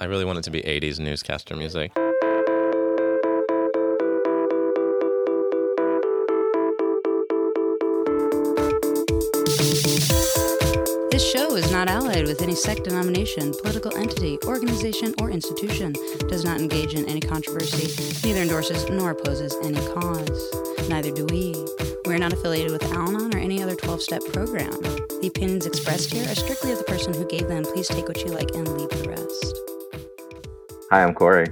I really want it to be 80s newscaster music. This show is not allied with any sect, denomination, political entity, organization, or institution, does not engage in any controversy, neither endorses nor opposes any cause. Neither do we. We are not affiliated with Al Anon or any other 12 step program. The opinions expressed here are strictly of the person who gave them. Please take what you like and leave the rest. Hi, I'm Corey.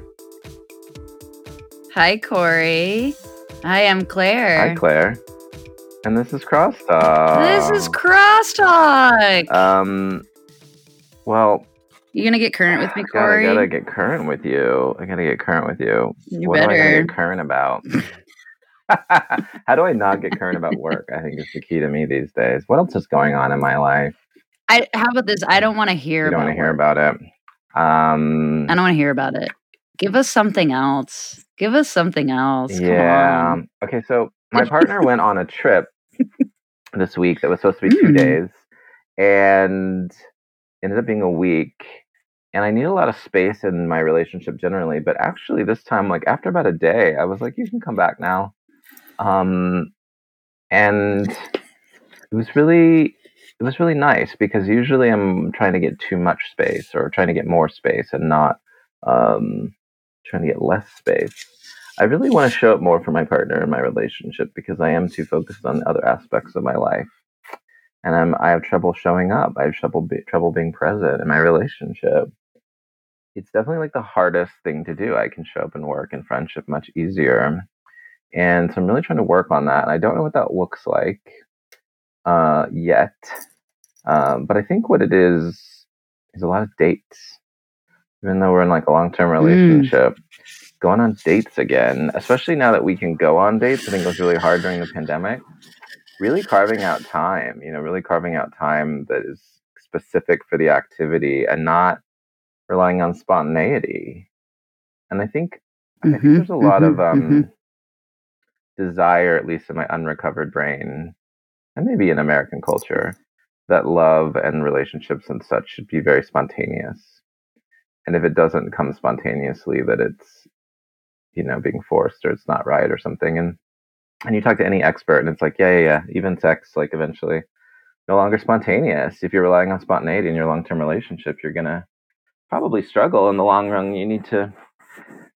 Hi, Corey. Hi, I'm Claire. Hi, Claire. And this is Crosstalk. This is Crosstalk. Um, well, you gonna get current with me, God, Corey? I gotta get current with you. I gotta get current with you. You what am I better. gonna get current about? How do I not get current about work? I think is the key to me these days. What else is going on in my life? I, how about this? I don't want to hear. You don't want to hear about it. Um, I don't want to hear about it. Give us something else. Give us something else. Come yeah. on. Okay, so my partner went on a trip this week that was supposed to be two Mm. days and ended up being a week. And I need a lot of space in my relationship generally, but actually this time, like after about a day, I was like, you can come back now. Um, and it was really it was really nice because usually I'm trying to get too much space or trying to get more space and not um, trying to get less space. I really want to show up more for my partner in my relationship because I am too focused on other aspects of my life, and I'm I have trouble showing up. I have trouble be, trouble being present in my relationship. It's definitely like the hardest thing to do. I can show up in work and friendship much easier, and so I'm really trying to work on that. And I don't know what that looks like uh, yet, um, but I think what it is is a lot of dates. Even though we're in like a long term relationship, going on dates again, especially now that we can go on dates. I think it was really hard during the pandemic. Really carving out time, you know, really carving out time that is specific for the activity and not relying on spontaneity. And I think I think Mhm, there's a lot mhm, of um, mhm. Desire, at least in my unrecovered brain, and maybe in American culture, that love and relationships and such should be very spontaneous. And if it doesn't come spontaneously, that it's you know being forced or it's not right or something. And and you talk to any expert, and it's like, yeah, yeah, yeah. Even sex, like eventually, no longer spontaneous. If you're relying on spontaneity in your long-term relationship, you're gonna probably struggle in the long run. You need to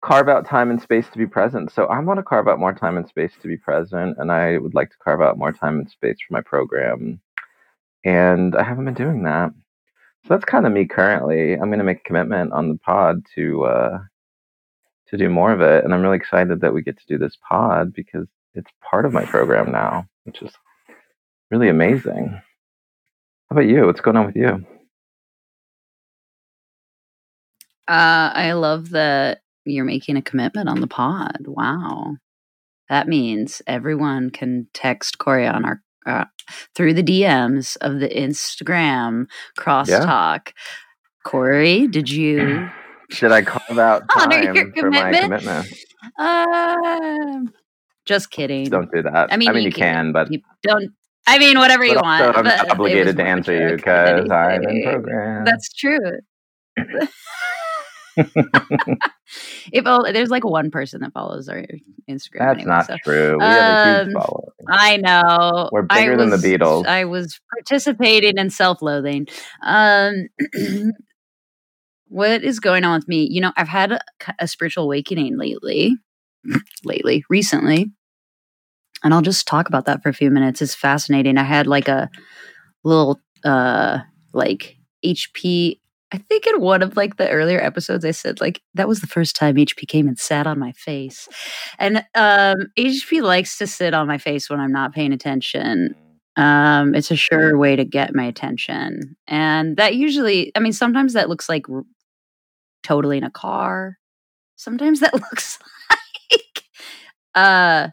carve out time and space to be present. So I want to carve out more time and space to be present, and I would like to carve out more time and space for my program. And I haven't been doing that. So that's kind of me currently. I'm going to make a commitment on the pod to uh, to do more of it, and I'm really excited that we get to do this pod because it's part of my program now, which is really amazing. How about you? What's going on with you? Uh, I love that you're making a commitment on the pod. Wow. That means everyone can text Corey on our uh, through the DMs of the Instagram crosstalk. Corey, did you Should I carve out Honor time your for my commitment? uh just kidding. Don't do that. I mean, I mean, you you, can- can, but don't I mean whatever you want. I'm obligated to more of a answer you because I'm in program. That's true. if oh, there's like one person that follows our Instagram, That's anyway, not so- true. We have a huge Um, following. I know. We're I bigger than the Beatles. I was participating in self-loathing. Um, what is going on with me? You know, I've had a, a spiritual awakening lately. lately, recently, and I'll just talk about that for a few minutes. It's fascinating. I had like a little, uh, like HP. I think in one of like the earlier episodes, I said like that was the first time HP came and sat on my face, and um, HP likes to sit on my face when I'm not paying attention. Um, it's a sure way to get my attention, and that usually, I mean, sometimes that looks like r- totaling a car. Sometimes that looks like uh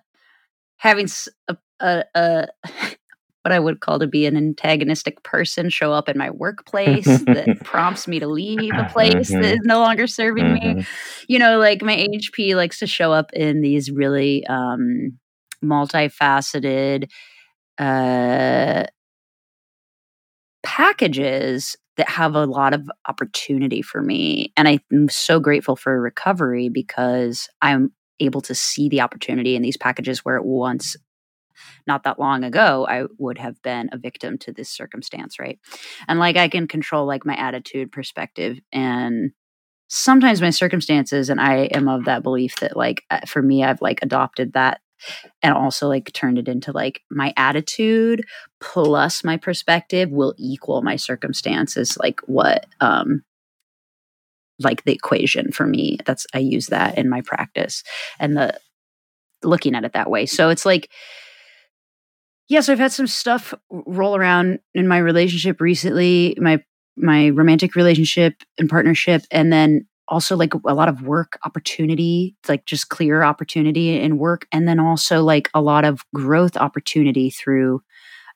having a, a what I would call to be an antagonistic person show up in my workplace that prompts me to leave a place that Mhm. is no longer serving me Mhm. you know like my hp likes to show up in these really um multifaceted uh packages that have a lot of opportunity for me. And I'm so grateful for recovery because I'm able to see the opportunity in these packages where it once not that long ago i would have been a victim to this circumstance right? And like i can control like my attitude perspective and sometimes my circumstances and i am of that belief that like uh, for me i've like adopted that and also like turned it into like my attitude plus my perspective will equal my circumstances like what um like the equation for me that's i use that in my practice and the looking at it that way. So it's like yes i've had some stuff roll around in my relationship recently my my romantic relationship and partnership and then also like a lot of work opportunity like just clear opportunity in work and then also like a lot of growth opportunity through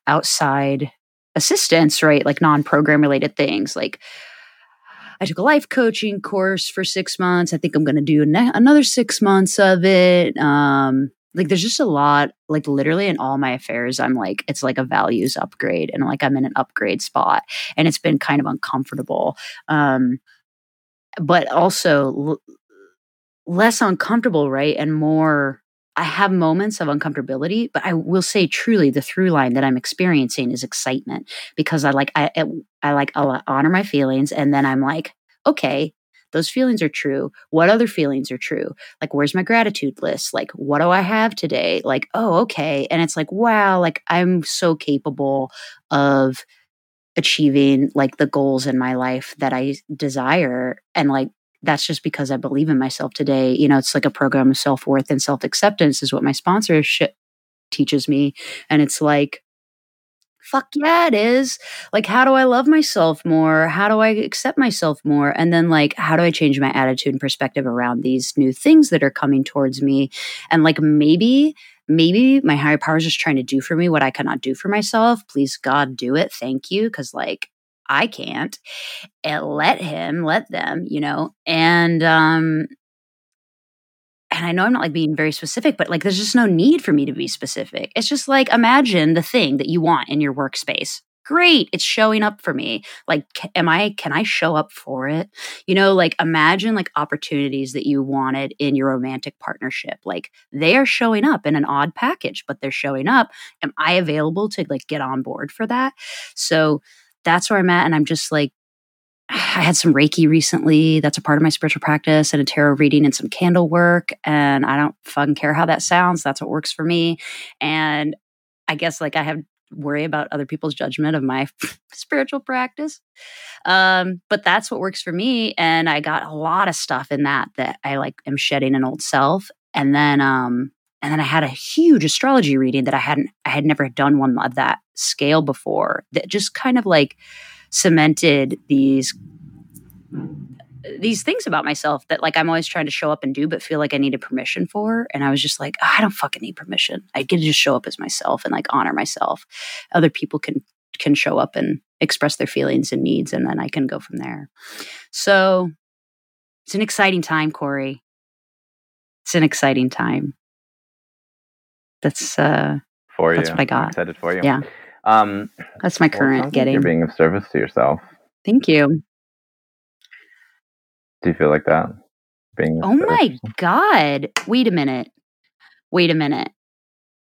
outside assistance right like non-program related things like I took a life coaching course for six months. I think I'm going to do ne- another six months of it. Um, like there's just a lot, like literally in all my affairs, I'm like, it's like a values upgrade and like I'm in an upgrade spot and it's been kind of uncomfortable. Um, but also l- less uncomfortable, right? And more I have moments of uncomfortability, but I will say truly the through line that I'm experiencing is excitement because I like I I like I'll honor my feelings and then I'm like, okay, those feelings are true. What other feelings are true? Like where's my gratitude list? Like what do I have today? Like, oh, okay. And it's like, wow, like I'm so capable of achieving like the goals in my life that I desire and like that's just because I believe in myself today. You know, it's like a program of self worth and self acceptance, is what my sponsorship teaches me. And it's like, fuck yeah, it is. Like, how do I love myself more? How do I accept myself more? And then, like, how do I change my attitude and perspective around these new things that are coming towards me? And, like, maybe maybe my higher power is just trying to do for me what I cannot do for myself. Please, God, do it. Thank you. Cause like I can't. And let him, let them, you know. And um and I know I'm not like being very specific, but like there's just no need for me to be specific. It's just like imagine the thing that you want in your workspace. Great, it's showing up for me. Like am I can I show up for it? You know, like imagine like opportunities that you wanted in your romantic partnership. Like they are showing up in an odd package, but they're showing up. Am I available to like get on board for that? So that's where I'm at. And I'm just like, I had some Reiki recently. That's a part of my spiritual practice and a tarot reading and some candle work. And I don't fucking care how that sounds. That's what works for me. And I guess like I have worry about other people's judgment of my spiritual practice. Um, but that's what works for me. And I got a lot of stuff in that that I like am shedding an old self. And then um and then I had a huge astrology reading that I hadn't, I had never done one of that scale before that just kind of like cemented these these things about myself that like I'm always trying to show up and do, but feel like I needed permission for. And I was just like, oh, I don't fucking need permission. I get to just show up as myself and like honor myself. Other people can can show up and express their feelings and needs, and then I can go from there. So it's an exciting time, Corey. It's an exciting time that's uh for that's you. what I got. I'm excited for you. Yeah. Um, that's my current like getting. you're being of service to yourself. Thank you. Do you feel like that? Being oh my god! Wait a minute. Wait a minute.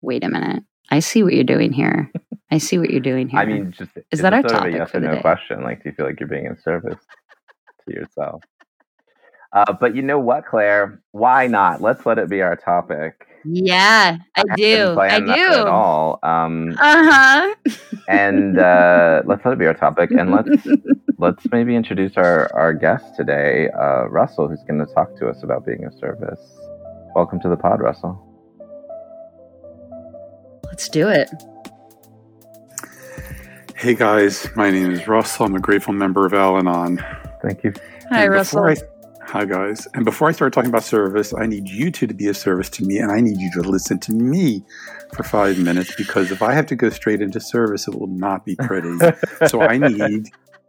Wait a minute. I see what you're doing here. I see what you're doing here. I mean, just is that our sort topic of a yes for or the no day? question? Like, do you feel like you're being in service to yourself? Uh, but you know what, Claire? Why not? Let's let it be our topic. Yeah, I, I do. I do. at all. Um, uh huh. and uh, let's let it be our topic, and let's let's maybe introduce our our guest today, uh, Russell, who's going to talk to us about being of service. Welcome to the pod, Russell. Let's do it. Hey guys, my name is Russell. I'm a grateful member of Al Anon. Thank you. Hi, And Russell. before I- hi guys. And before I start talking about service, I need you two to be of service to me, and I need you to listen to me for five minutes because if I have to go straight into service, it will not be pretty. so I need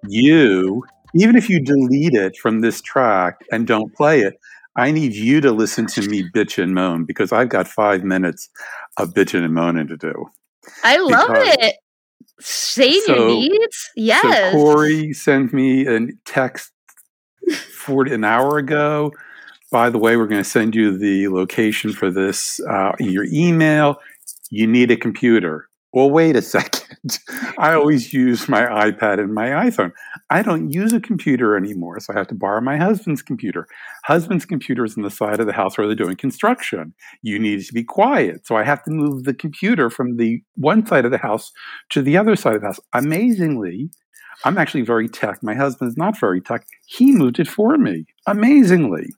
you, even if you delete it from this track and don't play it, I need you to listen to me bitch and moan because I've got five minutes of bitching and moaning to do. I love because- it. Saying So- your needs? Yes. So Corey sent me a text 40, an hour ago. By the way, we're going to send you the location for this uh, in your email. You need a computer. Well, wait a second. I always use my iPad and my iPhone. I don't use a computer anymore, so I have to borrow my husband's computer. Husband's computer is on the side of the house where they're doing construction. You need to be quiet, so I have to move the computer from the one side of the house to the other side of the house. Amazingly, I'm actually very tech. My husband's not very tech. He moved it for me. Amazingly.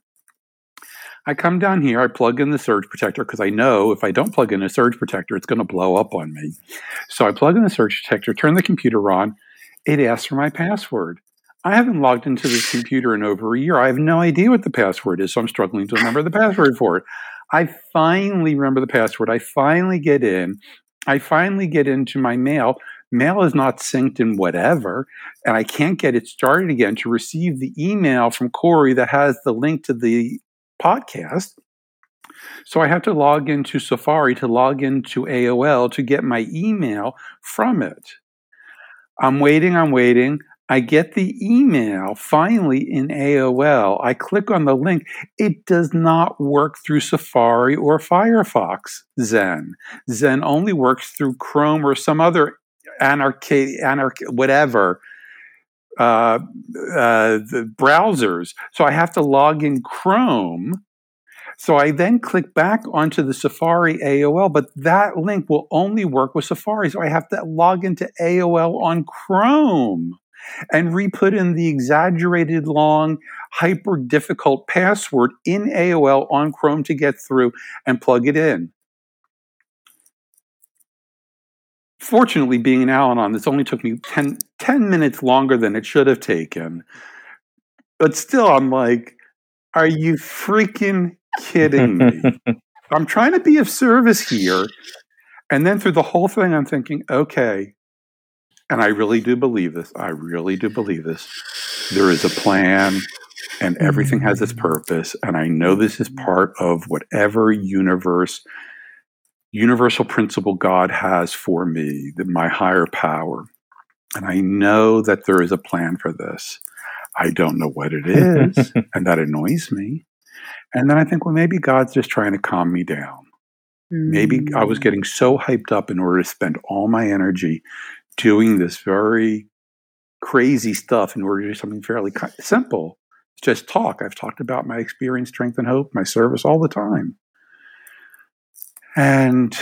I come down here, I plug in the surge protector because I know if I don't plug in a surge protector, it's going to blow up on me. So I plug in the surge protector, turn the computer on. It asks for my password. I haven't logged into this computer in over a year. I have no idea what the password is, so I'm struggling to remember the password for it. I finally remember the password. I finally get in. I finally get into my mail. Mail is not synced in whatever, and I can't get it started again to receive the email from Corey that has the link to the podcast. So I have to log into Safari to log into AOL to get my email from it. I'm waiting, I'm waiting. I get the email finally in AOL. I click on the link. It does not work through Safari or Firefox Zen. Zen only works through Chrome or some other anarchy, anarchy whatever uh, uh, the browsers. So I have to log in Chrome. So I then click back onto the Safari AOL, but that link will only work with Safari. So I have to log into AOL on Chrome and re-put in the exaggerated long, hyper difficult password in AOL on Chrome to get through and plug it in. Fortunately, being an Al Anon, this only took me 10, 10 minutes longer than it should have taken. But still, I'm like, are you freaking kidding me? I'm trying to be of service here. And then through the whole thing, I'm thinking, okay, and I really do believe this. I really do believe this. There is a plan and everything has its mm. purpose. And I know this is part of whatever universe, universal principle God has for me, that my higher power. And I know that there is a plan for this. I don't know what it is, and that annoys me. And then I think, well, maybe God's just trying to calm me down. Maybe I was Mm. getting so hyped up in order to spend all my energy doing this very crazy stuff in order to do something fairly simple. Just talk. I've talked about my experience, strength, and hope, my service all the time. And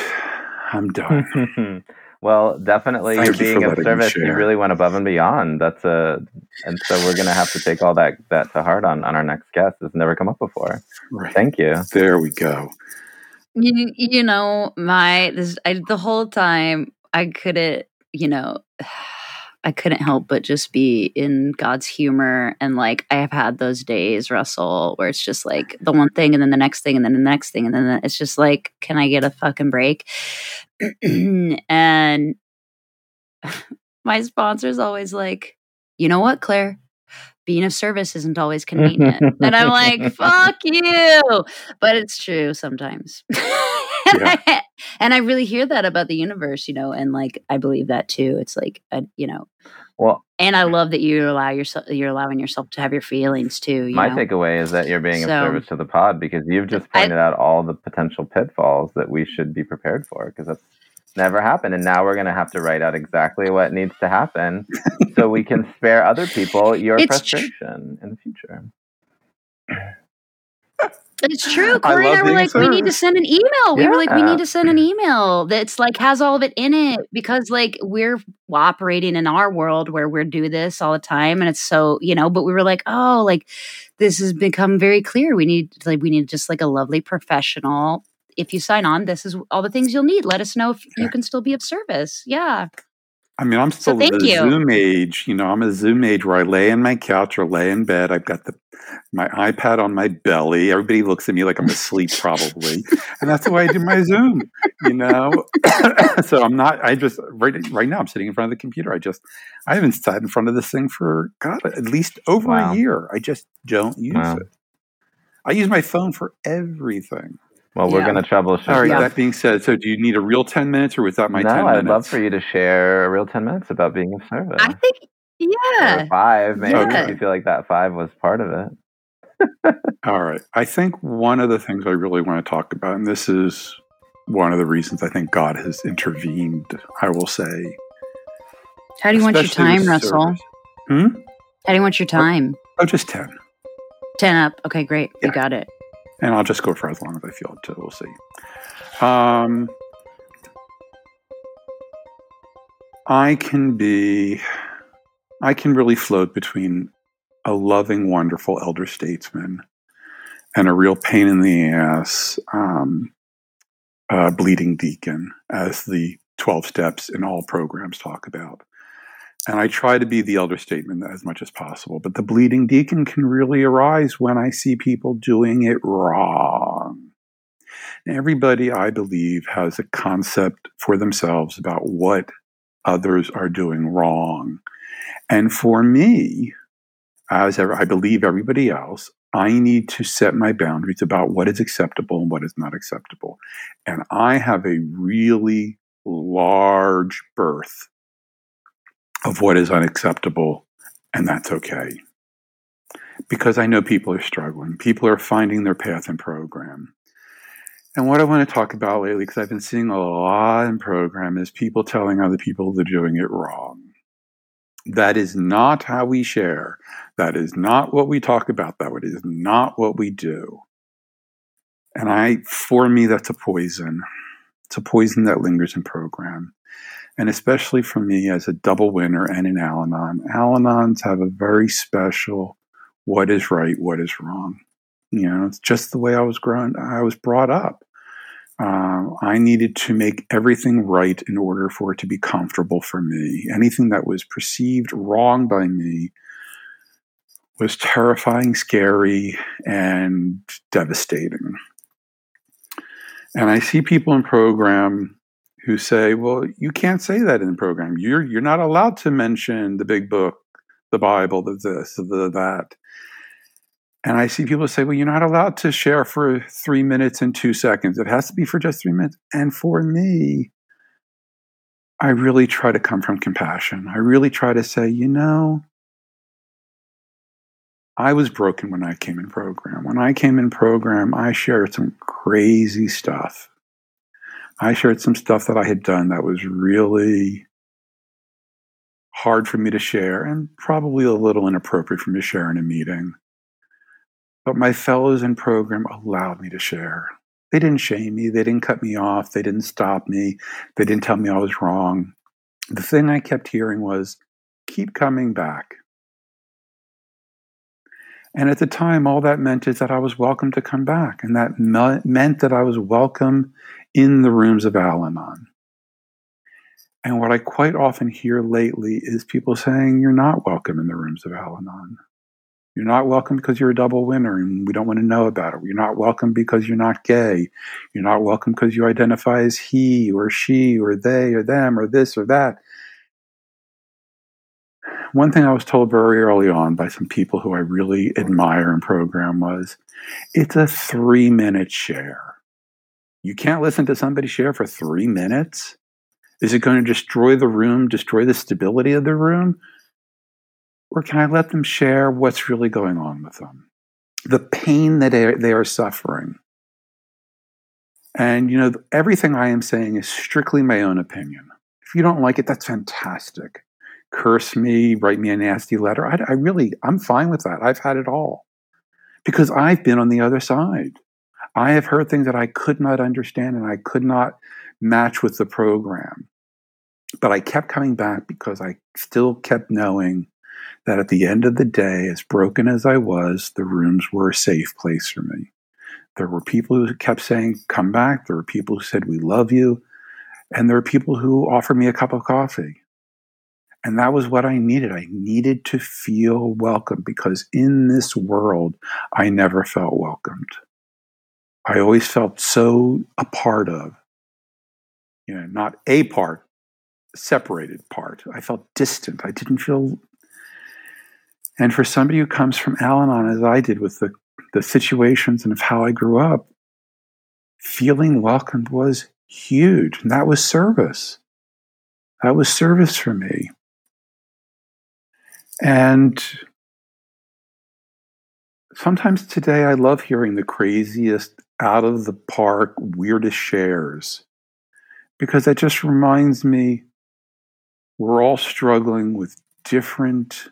I'm done. well, definitely, Thank you're you being of service. You really went above and beyond. That's a, and so we're gonna have to take all that that to heart on on our next guest. It's never come up before. right. Thank you. There we go. You, you know, my this I, the whole time I couldn't, you know, I couldn't help but just be in God's humor and like I have had those days, Russell, where it's just like the one thing and then the next thing and then the next thing and then the- it's just like, can I get a fucking break? and my sponsor's always like, you know what, Claire? Being of service isn't always convenient. and I'm like, fuck you. But it's true sometimes. and I really hear that about the universe, you know, and like I believe that too. It's like, uh, you know, Well, and I love that you allow yourself, you're allowing yourself to have your feelings too. You my know? takeaway is that you're being So- of service to the pod because you've just I- pointed out all the potential pitfalls that we should be prepared for because that's never happened and now we're going to have to write out exactly what needs to happen so we can spare other people your It's tr- frustration in the future It's true. Corey and I were like, we need to send an email. We were like, we need to send an email that's like has all of it in it because like we're operating in our world where we're do this all the time and it's so you know. But we were like, oh, like this has become very clear. We need like we need just like a lovely professional. If you sign on, this is all the things you'll need. Let us know if you can still be of service. Yeah. I mean, I'm still thank the you. Zoom age. You know, I'm a Zoom age where I lay in my couch or lay in bed. I've got the my iPad on my belly. Everybody looks at me like I'm asleep, probably, and that's the way I do my Zoom. You know, so I'm not. I just right right now I'm sitting in front of the computer. I just I haven't sat in front of this thing for God at least over Wow. a year. I just don't use Wow. it. I use my phone for everything. Well, we're going to troubleshoot. All right. Yeah. That being said, so do you need a real ten minutes, or was that my no, ten I'd love for you to share a real 10 minutes about being of service. I think, Or yeah. five, maybe, Yeah. if you feel like that five was part of it. All right. I think one of the things I really want to talk about, and this is one of the reasons I think God has intervened, I will say. How do you want your time, Russell? Hmm? How do you want your time? Oh, just 10. 10 up. Okay, great. Yeah. You got it. And I'll just go for as long as I feel to. We'll see. Um, I can be, I can really float between a loving, wonderful elder statesman and a real pain in the ass um, uh, bleeding deacon, as the 12 steps in all programs talk about. And I try to be the elder statesman as much as possible. But the bleeding deacon can really arise when I see people doing it wrong. Everybody, I believe, has a concept for themselves about what others are doing wrong. And for me, as I believe everybody else, I need to set my boundaries about what is acceptable and what is not acceptable. And I have a really large berth of what is unacceptable, and that's okay. Because I know people are struggling, people are finding their path in program. And what I want to talk about lately, because I've been seeing a lot in program, is people telling other people they're doing it wrong. That is not how we share. That is not what we talk about. That is not what we do. And I, for me, that's a poison. It's a poison that lingers in program. And especially for me as a double winner and an Al Anon, Al Anons have a very special what is right, what is wrong. You know, it's just the way I was grown, I was brought up. Um, I needed to make everything right in order for it to be comfortable for me. Anything that was perceived wrong by me was terrifying, scary, and devastating. And I see people in program who say, "Well, you can't say that in the program. You're you're not allowed to mention the big book, the Bible, the this, the that." And I see people say, "Well, you're not allowed to share for three minutes and two seconds. It has to be for just three minutes." And for me, I really try to come from compassion. I really try to say, you know, I was broken when I came in program. When I came in program, I shared some crazy stuff. I shared some stuff that I had done that was really hard for me to share and probably a little inappropriate for me to share in a meeting. But my fellows in program allowed me to share. They didn't shame me. They didn't cut me off. They didn't stop me. They didn't tell me I was wrong. The thing I kept hearing was keep coming back. And at the time, all that meant is that I was welcome to come back. And that me- meant that I was welcome in the rooms of Al Anon. And what I quite often hear lately is people saying, You're not welcome in the rooms of Al Anon. You're not welcome because you're a double winner and we don't want to know about it. You're not welcome because you're not gay. You're not welcome because you identify as he or she or they or them or this or that. One thing I was told very early on by some people who I really admire in program was it's a three minute share. You can't listen to somebody share for three minutes. Is it going to destroy the room, destroy the stability of the room? Or can I let them share what's really going on with them? The pain that they are, suffering. And, you know, everything I am saying is strictly my own opinion. If you don't like it, that's fantastic. Curse me, write me a nasty letter. I, I really, I'm fine with that. I've had it all because I've been on the other side. I have heard things that I could not understand and I could not match with the program. But I kept coming back because I still kept knowing that at the end of the day, as broken as I was, the rooms were a safe place for me. There were people who kept saying, Come back. There were people who said, We love you. And there were people who offered me a cup of coffee. And that was what I needed. I needed to feel welcome because in this world, I never felt welcomed. I always felt so a part of, you know, not a part, separated part. I felt distant. I didn't feel. And for somebody who comes from Al Anon, as I did with the, the situations and of how I grew up, feeling welcomed was huge. And that was service. That was service for me. And sometimes today I love hearing the craziest, out of the park, weirdest shares because that just reminds me we're all struggling with different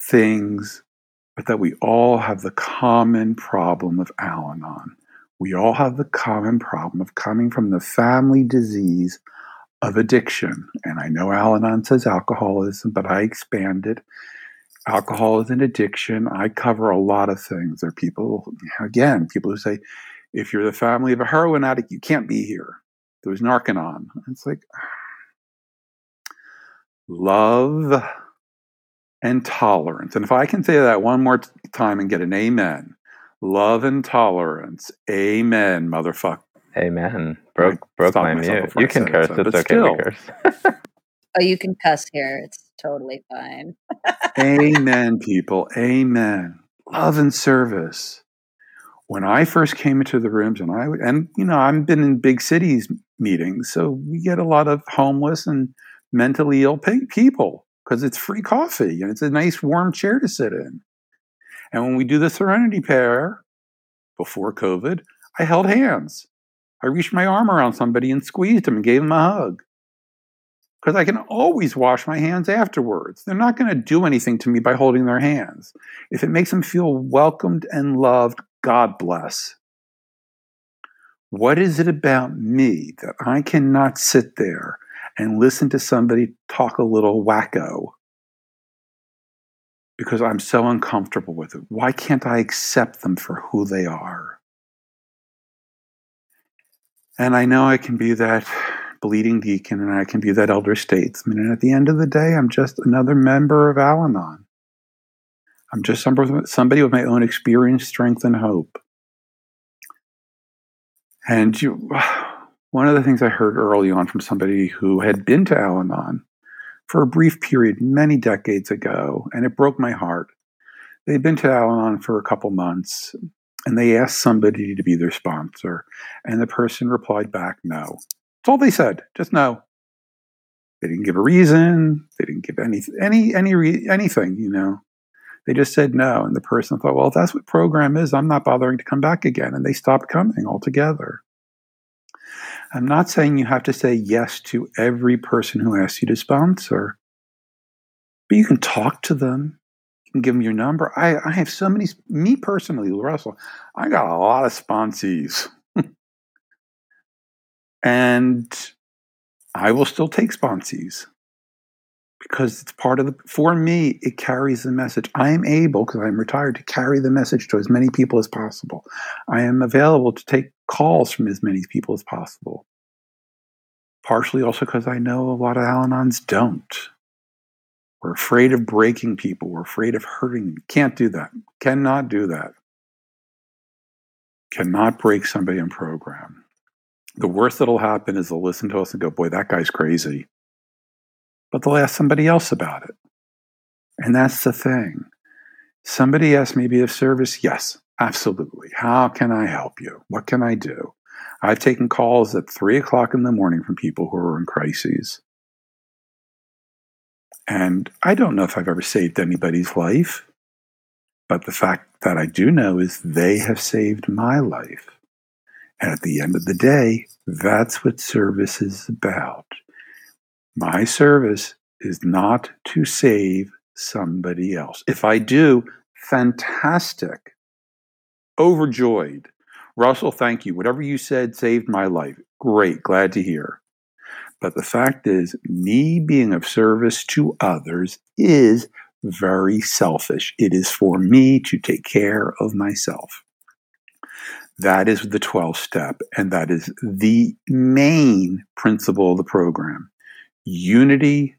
things, but that we all have the common problem of Al Anon. We all have the common problem of coming from the family disease of addiction. And I know Al Anon says alcoholism, but I expand it. Alcohol is an addiction. I cover a lot of things. There are people, again, people who say, if you're the family of a heroin addict, you can't be here. There was Nar-Anon. It's like love and tolerance. And if I can say that one more time and get an amen, love and tolerance. Amen, motherfucker. Amen. Broke broke my mute. You can curse. It, it's okay still. to curse. oh, you can cuss here. It's totally fine. Amen, people. Amen. Love and service when I first came into the rooms, and I and you know I've been in big cities meetings, so we get a lot of homeless and mentally ill people because it's free coffee and it's a nice warm chair to sit in. And when we do the Serenity Prayer before COVID, I held hands. I reached my arm around somebody and squeezed him and gave him a hug. Because I can always wash my hands afterwards. They're not going to do anything to me by holding their hands. If it makes them feel welcomed and loved, God bless. What is it about me that I cannot sit there and listen to somebody talk a little wacko because I'm so uncomfortable with it? Why can't I accept them for who they are? And I know I can be that bleeding deacon and I can be that elder statesman. And at the end of the day, I'm just another member of Al Anon. I'm just somebody with my own experience, strength, and hope. And you, one of the things I heard early on from somebody who had been to Al Anon for a brief period many decades ago, and it broke my heart. They'd been to Al Anon for a couple months, and they asked somebody to be their sponsor, and the person replied back, no. That's all they said, just no. They didn't give a reason. They didn't give any any any anything, you know. They just said no. And the person thought, well, if that's what program is, I'm not bothering to come back again. And they stopped coming altogether. I'm not saying you have to say yes to every person who asks you to sponsor, but you can talk to them. You can give them your number. I, I have so many, me personally, Russell, I got a lot of sponsees. And I will still take sponsees because it's part of the for me it carries the message. I am able because i'm retired to carry the message to as many people as possible. I am available to take calls from as many people as possible. Partially also because i know a lot of al-anons don't. We're afraid of breaking people. We're afraid of hurting them. Can't do that. Cannot do that. Cannot break somebody in program the worst that'll happen is they'll listen to us and go boy that guy's crazy but they'll ask somebody else about it. And that's the thing. Somebody asked me to be of service. Yes, absolutely. How can I help you? What can I do? I've taken calls at three o'clock in the morning from people who are in crises. And I don't know if I've ever saved anybody's life, but the fact that I do know is they have saved my life. And at the end of the day, that's what service is about. My service is not to save somebody else. If I do, fantastic. Overjoyed. Russell, thank you. Whatever you said saved my life. Great. Glad to hear. But the fact is, me being of service to others is very selfish. It is for me to take care of myself. That is the 12 step, and that is the main principle of the program unity,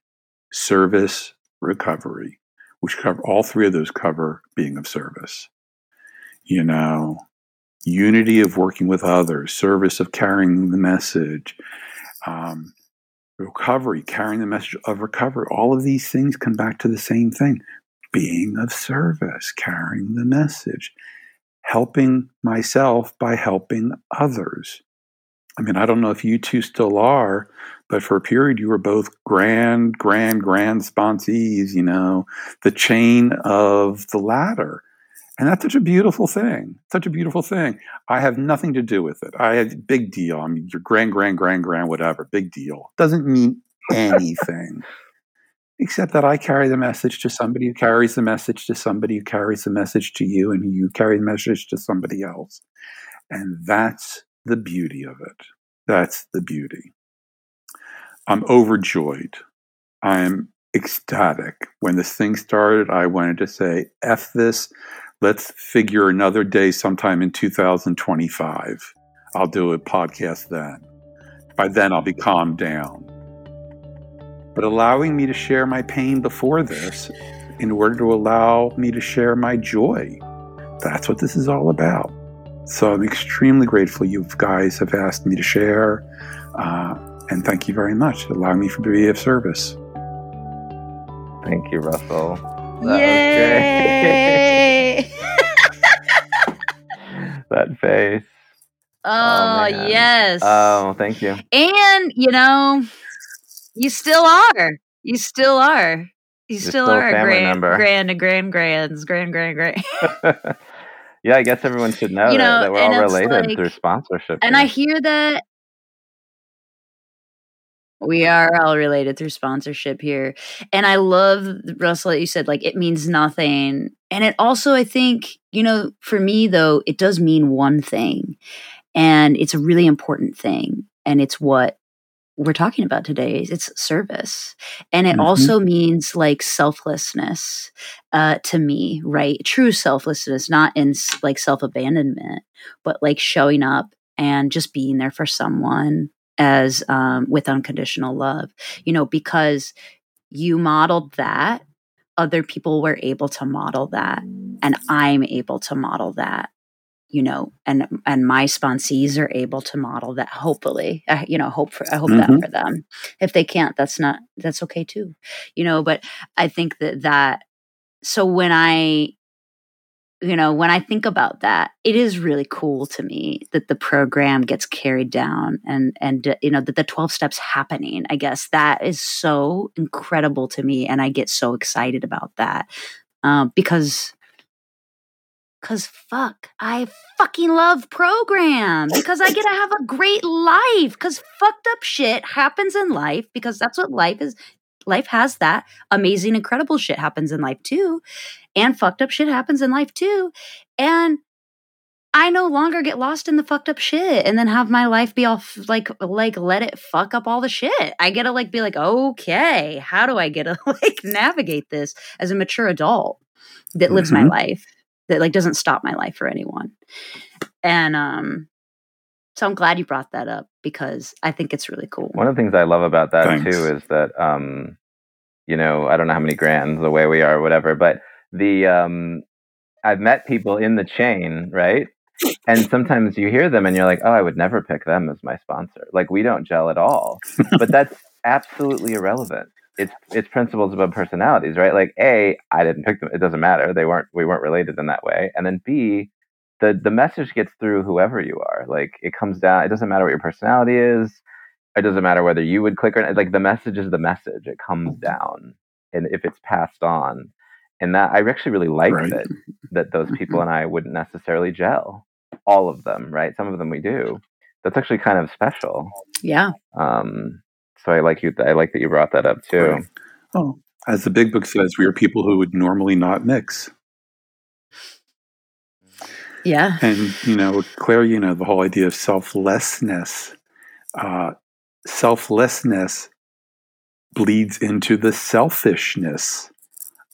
service, recovery, which cover all three of those cover being of service. You know, unity of working with others, service of carrying the message, um, recovery, carrying the message of recovery. All of these things come back to the same thing being of service, carrying the message, helping myself by helping others. I mean, I don't know if you two still are, but for a period you were both grand, grand, grand sponsees, you know, the chain of the ladder. And that's such a beautiful thing. Such a beautiful thing. I have nothing to do with it. I have big deal. I mean, your grand, grand, grand, grand, whatever, big deal. Doesn't mean anything. Except that I carry the message to somebody who carries the message to somebody who carries the message to you, and you carry the message to somebody else. And that's the beauty of it. That's the beauty. I'm overjoyed. I'm ecstatic. When this thing started, I wanted to say, F this. Let's figure another day sometime in 2025. I'll do a podcast then. By then, I'll be calmed down. But allowing me to share my pain before this in order to allow me to share my joy, that's what this is all about. So I'm extremely grateful you guys have asked me to share. Uh, and thank you very much for allowing me to be of service. Thank you, Russell. That Yay! that face. Oh, oh yes. Oh, thank you. And you know, you still are. You still are. You You're still, still are a grand, member. grand, grand, grands, grand, grand, grand. yeah, I guess everyone should know, You that, know, that we're all related like- through sponsorship. and here. I hear that we are all related through sponsorship here. And I love Russell that you said like it means nothing. And it also I think, you know, for me though, it does mean one thing. And it's a really important thing. And it's what we're talking about today. It's service. And it Mhm. also means like selflessness uh, to me, right? True selflessness, not in like self abandonment, but like showing up and just being there for someone as um, with unconditional love, you know, because you modeled that, other people were able to model that, and I'm able to model that. You know, and and my sponsees are able to model that. Hopefully, I, you know, hope for I hope Mhm. that for them. If they can't, that's not that's okay too. You know, but I think that that so when I you know, when I think about that, it is really cool to me that the program gets carried down and and uh, you know that the 12 steps happening. I guess that is so incredible to me and I get so excited about that. Um because cuz fuck, I fucking love program because I get to have a great life cuz fucked up shit happens in life because that's what life is life has that amazing incredible shit happens in life too and fucked up shit happens in life too. And I no longer get lost in the fucked up shit and then have my life be all f- like like let it fuck up all the shit. I get to like be like, okay, how do I get to like navigate this as a mature adult that lives my Mhm. life that like doesn't stop my life for anyone. And um so I'm glad you brought that up because I think it's really cool. One of the things I love about that Thanks. too is that um, you know, I don't know how many grands the way we are or whatever, but the um I've met people in the chain, right? And sometimes you hear them and you're like, "Oh, I would never pick them as my sponsor." Like we don't gel at all. but that's absolutely irrelevant. It's it's principles above personalities, right? Like A, I didn't pick them. It doesn't matter. They weren't we weren't related in that way. And then B, the the message gets through whoever you are. Like it comes down. It doesn't matter what your personality is. It doesn't matter whether you would click or not. Like the message is the message. It comes down, and if it's passed on, and that I actually really like Right. that that those people and I wouldn't necessarily gel. All of them, right? Some of them we do. That's actually kind of special. Yeah. Um, so I like you. I like that you brought that up too. Right. Oh, as the big book says, we are people who would normally not mix. Yeah. And, you know, Claire, you know, the whole idea of selflessness, uh, selflessness bleeds into the selfishness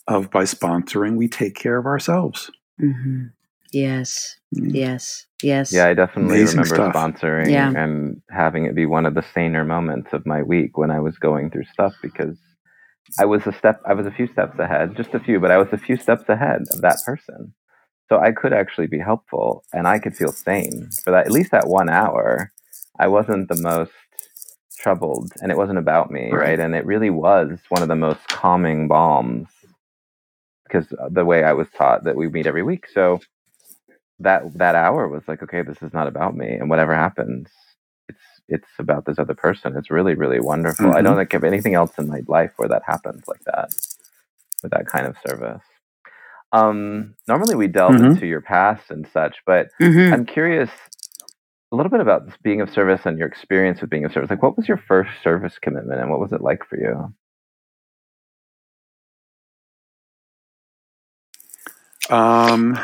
of by sponsoring, we take care of ourselves. hmm Yes. Mm. Yes. Yes. Yeah, I definitely Amazing remember stuff. sponsoring Yeah. and having it be one of the saner moments of my week when I was going through stuff because I was a step, I was a few steps ahead, just a few, but I was a few steps ahead of that person. So I could actually be helpful and I could feel sane for that, at least that one hour. I wasn't the most troubled and it wasn't about me, Right. right? And it really was one of the most calming balms because the way I was taught that we meet every week. So that that hour was like, okay, this is not about me, and whatever happens, it's it's about this other person. It's really really wonderful. I Mhm. don't think of anything else in my life where that happens like that, with that kind of service. Um, normally we delve Mhm. into your past and such, but Mhm. I'm curious a little bit about this being of service and your experience with being of service. Like, what was your first service commitment, and what was it like for you? Um.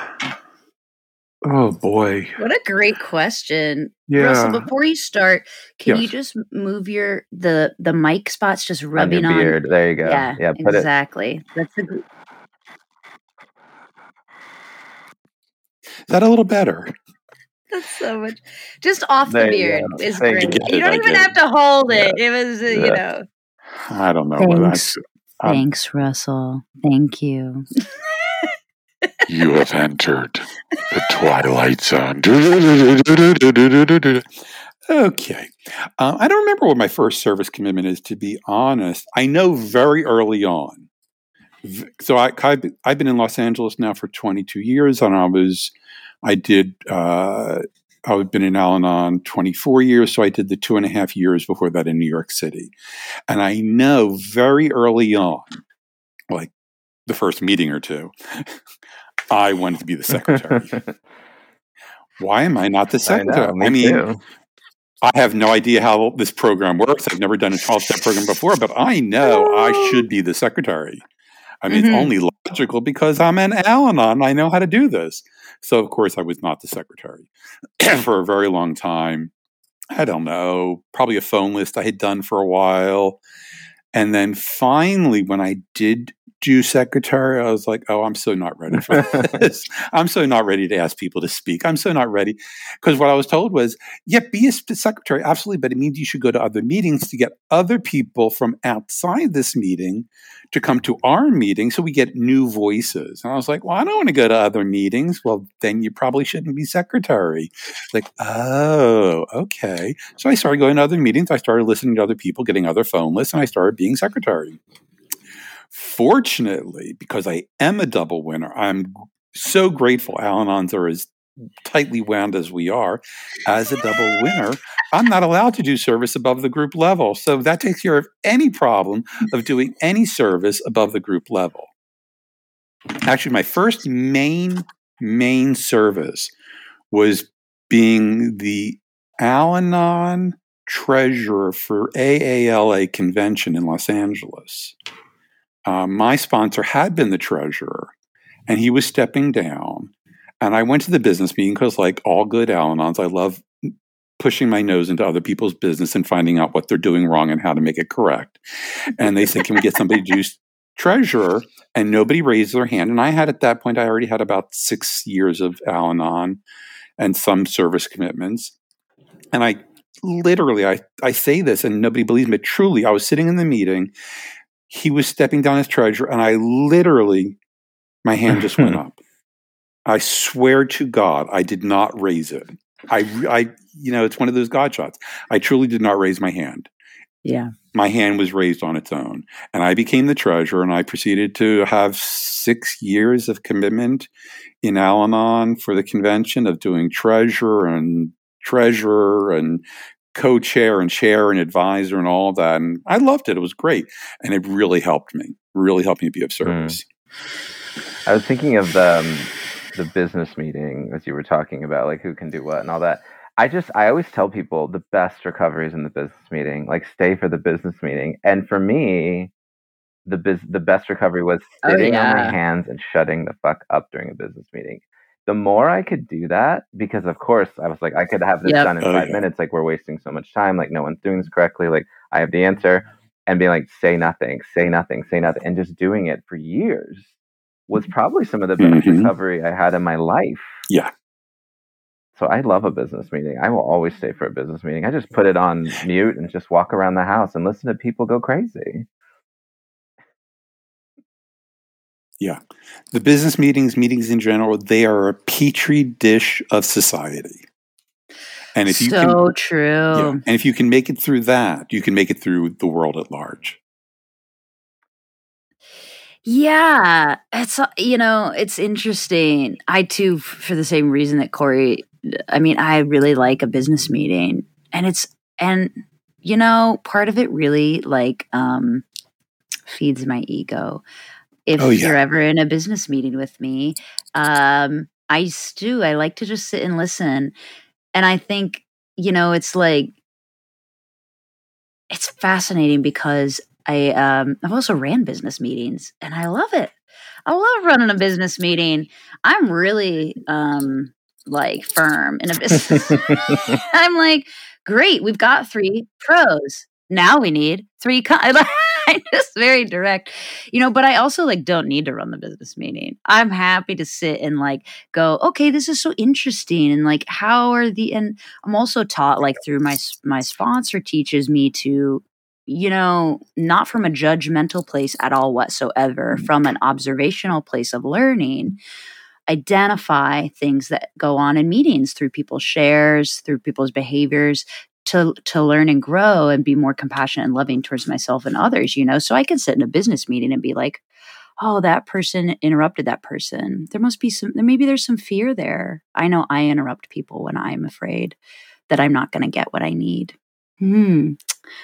Oh boy. What a great question. Yeah. Russell, before you start, can you just move your the the mic spots just On your rubbing on? There you go. Yeah, Yeah, put it. exactly. That's a Is that a little better? That's so much. Just off the There you beard go. is Thank great. you. You don't I even get have to hold Yeah. it. It was, uh, you know. I don't know what Thanks. that's. Thanks, Russell. Thank you. You have entered the Twilight Zone. Okay. Uh, I don't remember what my first service commitment is, to be honest. I know very early on. So I, I've been- I've been in Los Angeles now for 22 years, and I was, I did, uh, I've been in Al Anon 24 years, so I did the two and a half years before that in New York City. And I know very early on, like the first meeting or two, I wanted to be the secretary. Why am I not the I secretary? know. Me I mean, too. I have no idea how this program works. I've never done a 12 step program before, but I know I should be the secretary. I mean, Mhm. it's only logical because I'm an Al Anon. I know how to do this. So, of course, I was not the secretary for a very long time. I don't know, probably a phone list I had done for a while. And then finally, when I did do secretary, I was like, oh, I'm so not ready for this. I'm so not ready to ask people to speak. I'm so not ready. Because what I was told was, yeah, be a secretary, absolutely, but it means you should go to other meetings to get other people from outside this meeting to come to our meeting so we get new voices. And I was like, well, I don't want to go to other meetings. Well, then you probably shouldn't be secretary. Like, oh, okay. So I started going to other meetings. I started listening to other people, getting other phone lists, and I started being secretary. Fortunately, because I am a double winner, I'm so grateful Al Anons are as tightly wound as we are. As a double winner, I'm not allowed to do service above the group level. So that takes care of any problem of doing any service above the group level. Actually, my first main, main service was being the Al treasurer for AALA convention in Los Angeles. Uh, my sponsor had been the treasurer, and he was stepping down. And I went to the business meeting because, like all good Al Anons, I love pushing my nose into other people's business and finding out what they're doing wrong and how to make it correct. And they said, Can we get somebody to do treasurer? And nobody raised their hand. And I had at that point, I already had about six years of Al Anon and some service commitments. And I literally, I, I say this and nobody believes me, truly, I was sitting in the meeting. He was stepping down as treasurer, and I literally, my hand just went up. I swear to God, I did not raise it. I, I, you know, it's one of those God shots. I truly did not raise my hand. Yeah. My hand was raised on its own, and I became the treasurer. And I proceeded to have six years of commitment in Al Anon for the convention of doing treasurer and treasurer and co-chair and chair and advisor and all of that. And I loved it. It was great, and it really helped me. Really helped me be of service. I was thinking of the um, the business meeting as you were talking about, like who can do what and all that. I just I always tell people the best recovery is in the business meeting. Like stay for the business meeting. And for me, the biz the best recovery was Oh, sitting on my hands and shutting the fuck up during a business meeting. The more I could do that, because of course I was like, I could have this Yep. done in Oh, five yeah. minutes. Like we're wasting so much time. Like no one's doing this correctly. Like I have the answer, and being like, say nothing, say nothing, say nothing, and just doing it for years was probably some of the best Mhm. recovery I had in my life. Yeah. So I love a business meeting. I will always stay for a business meeting. I just put it on mute and just walk around the house and listen to people go crazy. The business meetings, meetings in general, they are a petri dish of society. And if you so can, true. yeah, and if you can make it through that, you can make it through the world at large. Yeah, it's uh, you know it's interesting. I too, for the same reason that Corey. I mean, I really like a business meeting, and it's and you know part of it really like um feeds my ego. If Oh, yeah. you're ever in a business meeting with me, um, I to. I like to just sit and listen, and I think you know it's like it's fascinating because I um I've also ran business meetings and I love it. I love running a business meeting. I'm really um like firm in a business. I'm like, great, we've got three pros. Now we need three con- I'm just very direct. You know, but I also like don't need to run the business meeting. I'm happy to sit and like go, okay, this is so interesting and like how are the and I'm also taught like through my my sponsor teaches me to you know not from a judgmental place at all whatsoever mm-hmm. from an observational place of learning identify things that go on in meetings through people's shares through people's behaviors to to learn and grow and be more compassionate and loving towards myself and others you know? So i can sit in a business meeting and be like oh that person interrupted that person. There must be some maybe there's some fear there. I know i interrupt people when i'm afraid that i'm not going to get what i need. Hmm.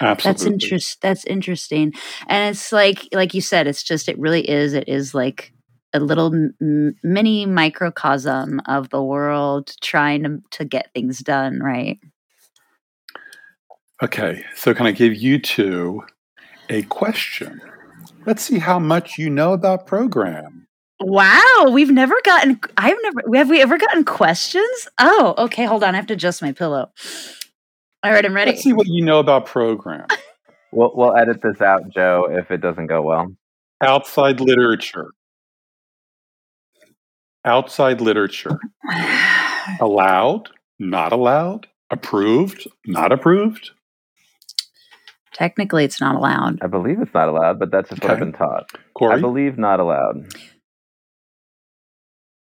Absolutely. that's interest that's interesting. And it's like like you said it's just it really is it is like a little m- mini microcosm of the world trying to, to get things done right Okay, so can I give you two a question? Let's see how much you know about program. wow we've never gotten i've never have we ever gotten questions oh okay hold on i have to adjust my pillow all right i'm ready Let's see what you know about program. We'll we'll edit this out, Joe, if it doesn't go well. Outside literature. Outside literature. Allowed, not allowed, approved, not approved. Technically it's not allowed I believe it's not allowed, but that's just what I've been taught. Corey? I believe not allowed.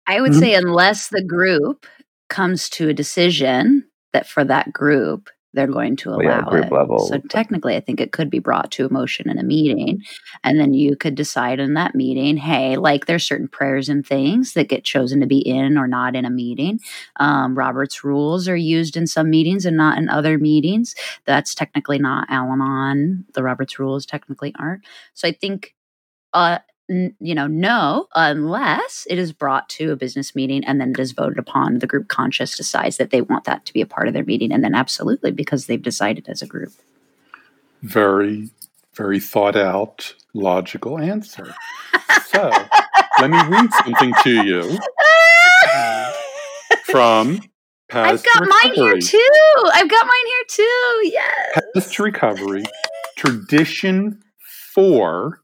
I would Mhm. say unless the group comes to a decision that for that group they're going to allow yeah, group it. level. So technically, I think it could be brought to a motion in a meeting, and then you could decide in that meeting, hey, like there's certain prayers and things that get chosen to be in or not in a meeting. Um, Robert's rules are used in some meetings and not in other meetings. That's technically not Al-Anon. The Robert's rules technically aren't. So I think uh, n- you know, no, unless it is brought to a business meeting and then it is voted upon. The group conscious decides that they want that to be a part of their meeting, and then absolutely because they've decided as a group. Very, very thought out, logical answer. So let me read something to you uh, from I've got mine here too. I've got mine here too. Yes. Paths to Recovery, Tradition 4,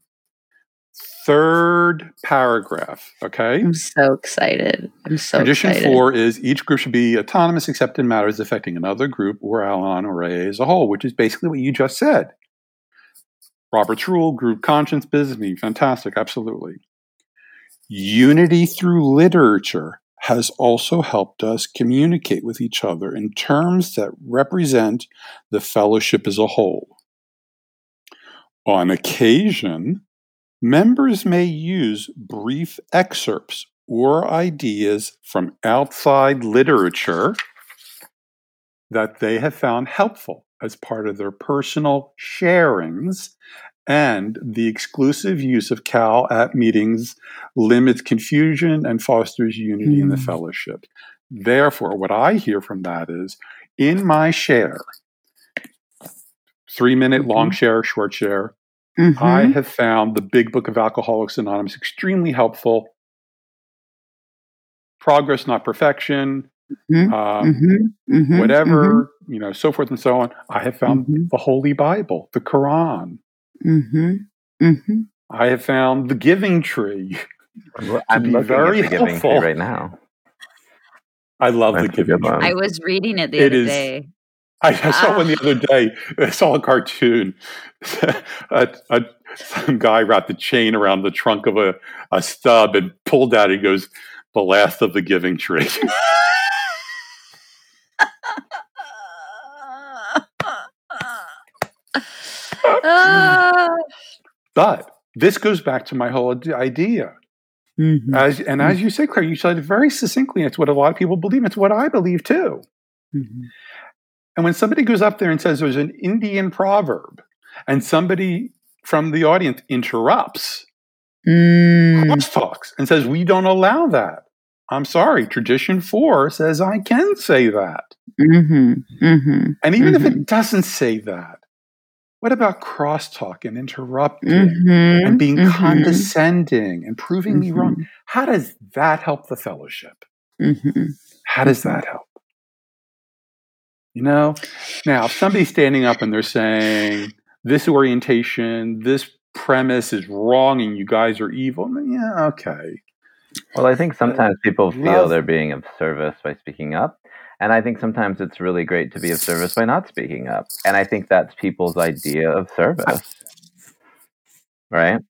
third paragraph. Okay? I'm so excited. I'm so Tradition excited. four is each group should be autonomous except in matters affecting another group or Al-Anon or AA as a whole, which is basically what you just said. Robert's Rule, group conscience, business meeting, fantastic, absolutely. Unity through literature has also helped us communicate with each other in terms that represent the fellowship as a whole. On occasion, members may use brief excerpts or ideas from outside literature that they have found helpful as part of their personal sharings and the exclusive use of cal at meetings limits confusion and fosters unity in the Hmm. fellowship therefore what i hear from that is in my share three minute long share short share Mhm. I have found the Big Book of Alcoholics Anonymous extremely helpful. Progress, not perfection. Mhm. Um, Mhm. Mhm. Whatever, you know, so forth and so on. I have found Mhm. the Holy Bible, the Quran. Mhm. Mhm. I have found the Giving Tree. Well, I'm be looking very at the giving helpful. tree right now. I love the That's a Giving. Tree. I was reading it the It other is- day. I, I saw one the Ah. other day. I saw a cartoon. a, a, some guy wrapped a chain around the trunk of a, a stub and pulled out. He goes, "The last of the Giving Tree." But this goes back to my whole id- idea. Mhm. As, and as you say, Claire, you said it very succinctly. It's what a lot of people believe. It's what I believe too. Mhm. And when somebody goes up there and says there's an Indian proverb, and somebody from the audience interrupts, Mm. crosstalks, and says, We don't allow that. I'm sorry, tradition four says I can say that. Mhm. Mhm. And even if Mhm. it doesn't say that, what about crosstalk and interrupting and being Mhm. condescending and proving me wrong? How does that help the fellowship? How does that help? You know, now if somebody's standing up and they're saying this orientation, this premise is wrong, and you guys are evil, then yeah, okay. Well, I think sometimes people feel love- they're being of service by speaking up. And I think sometimes it's really great to be of service by not speaking up. And I think that's people's idea of service. Right?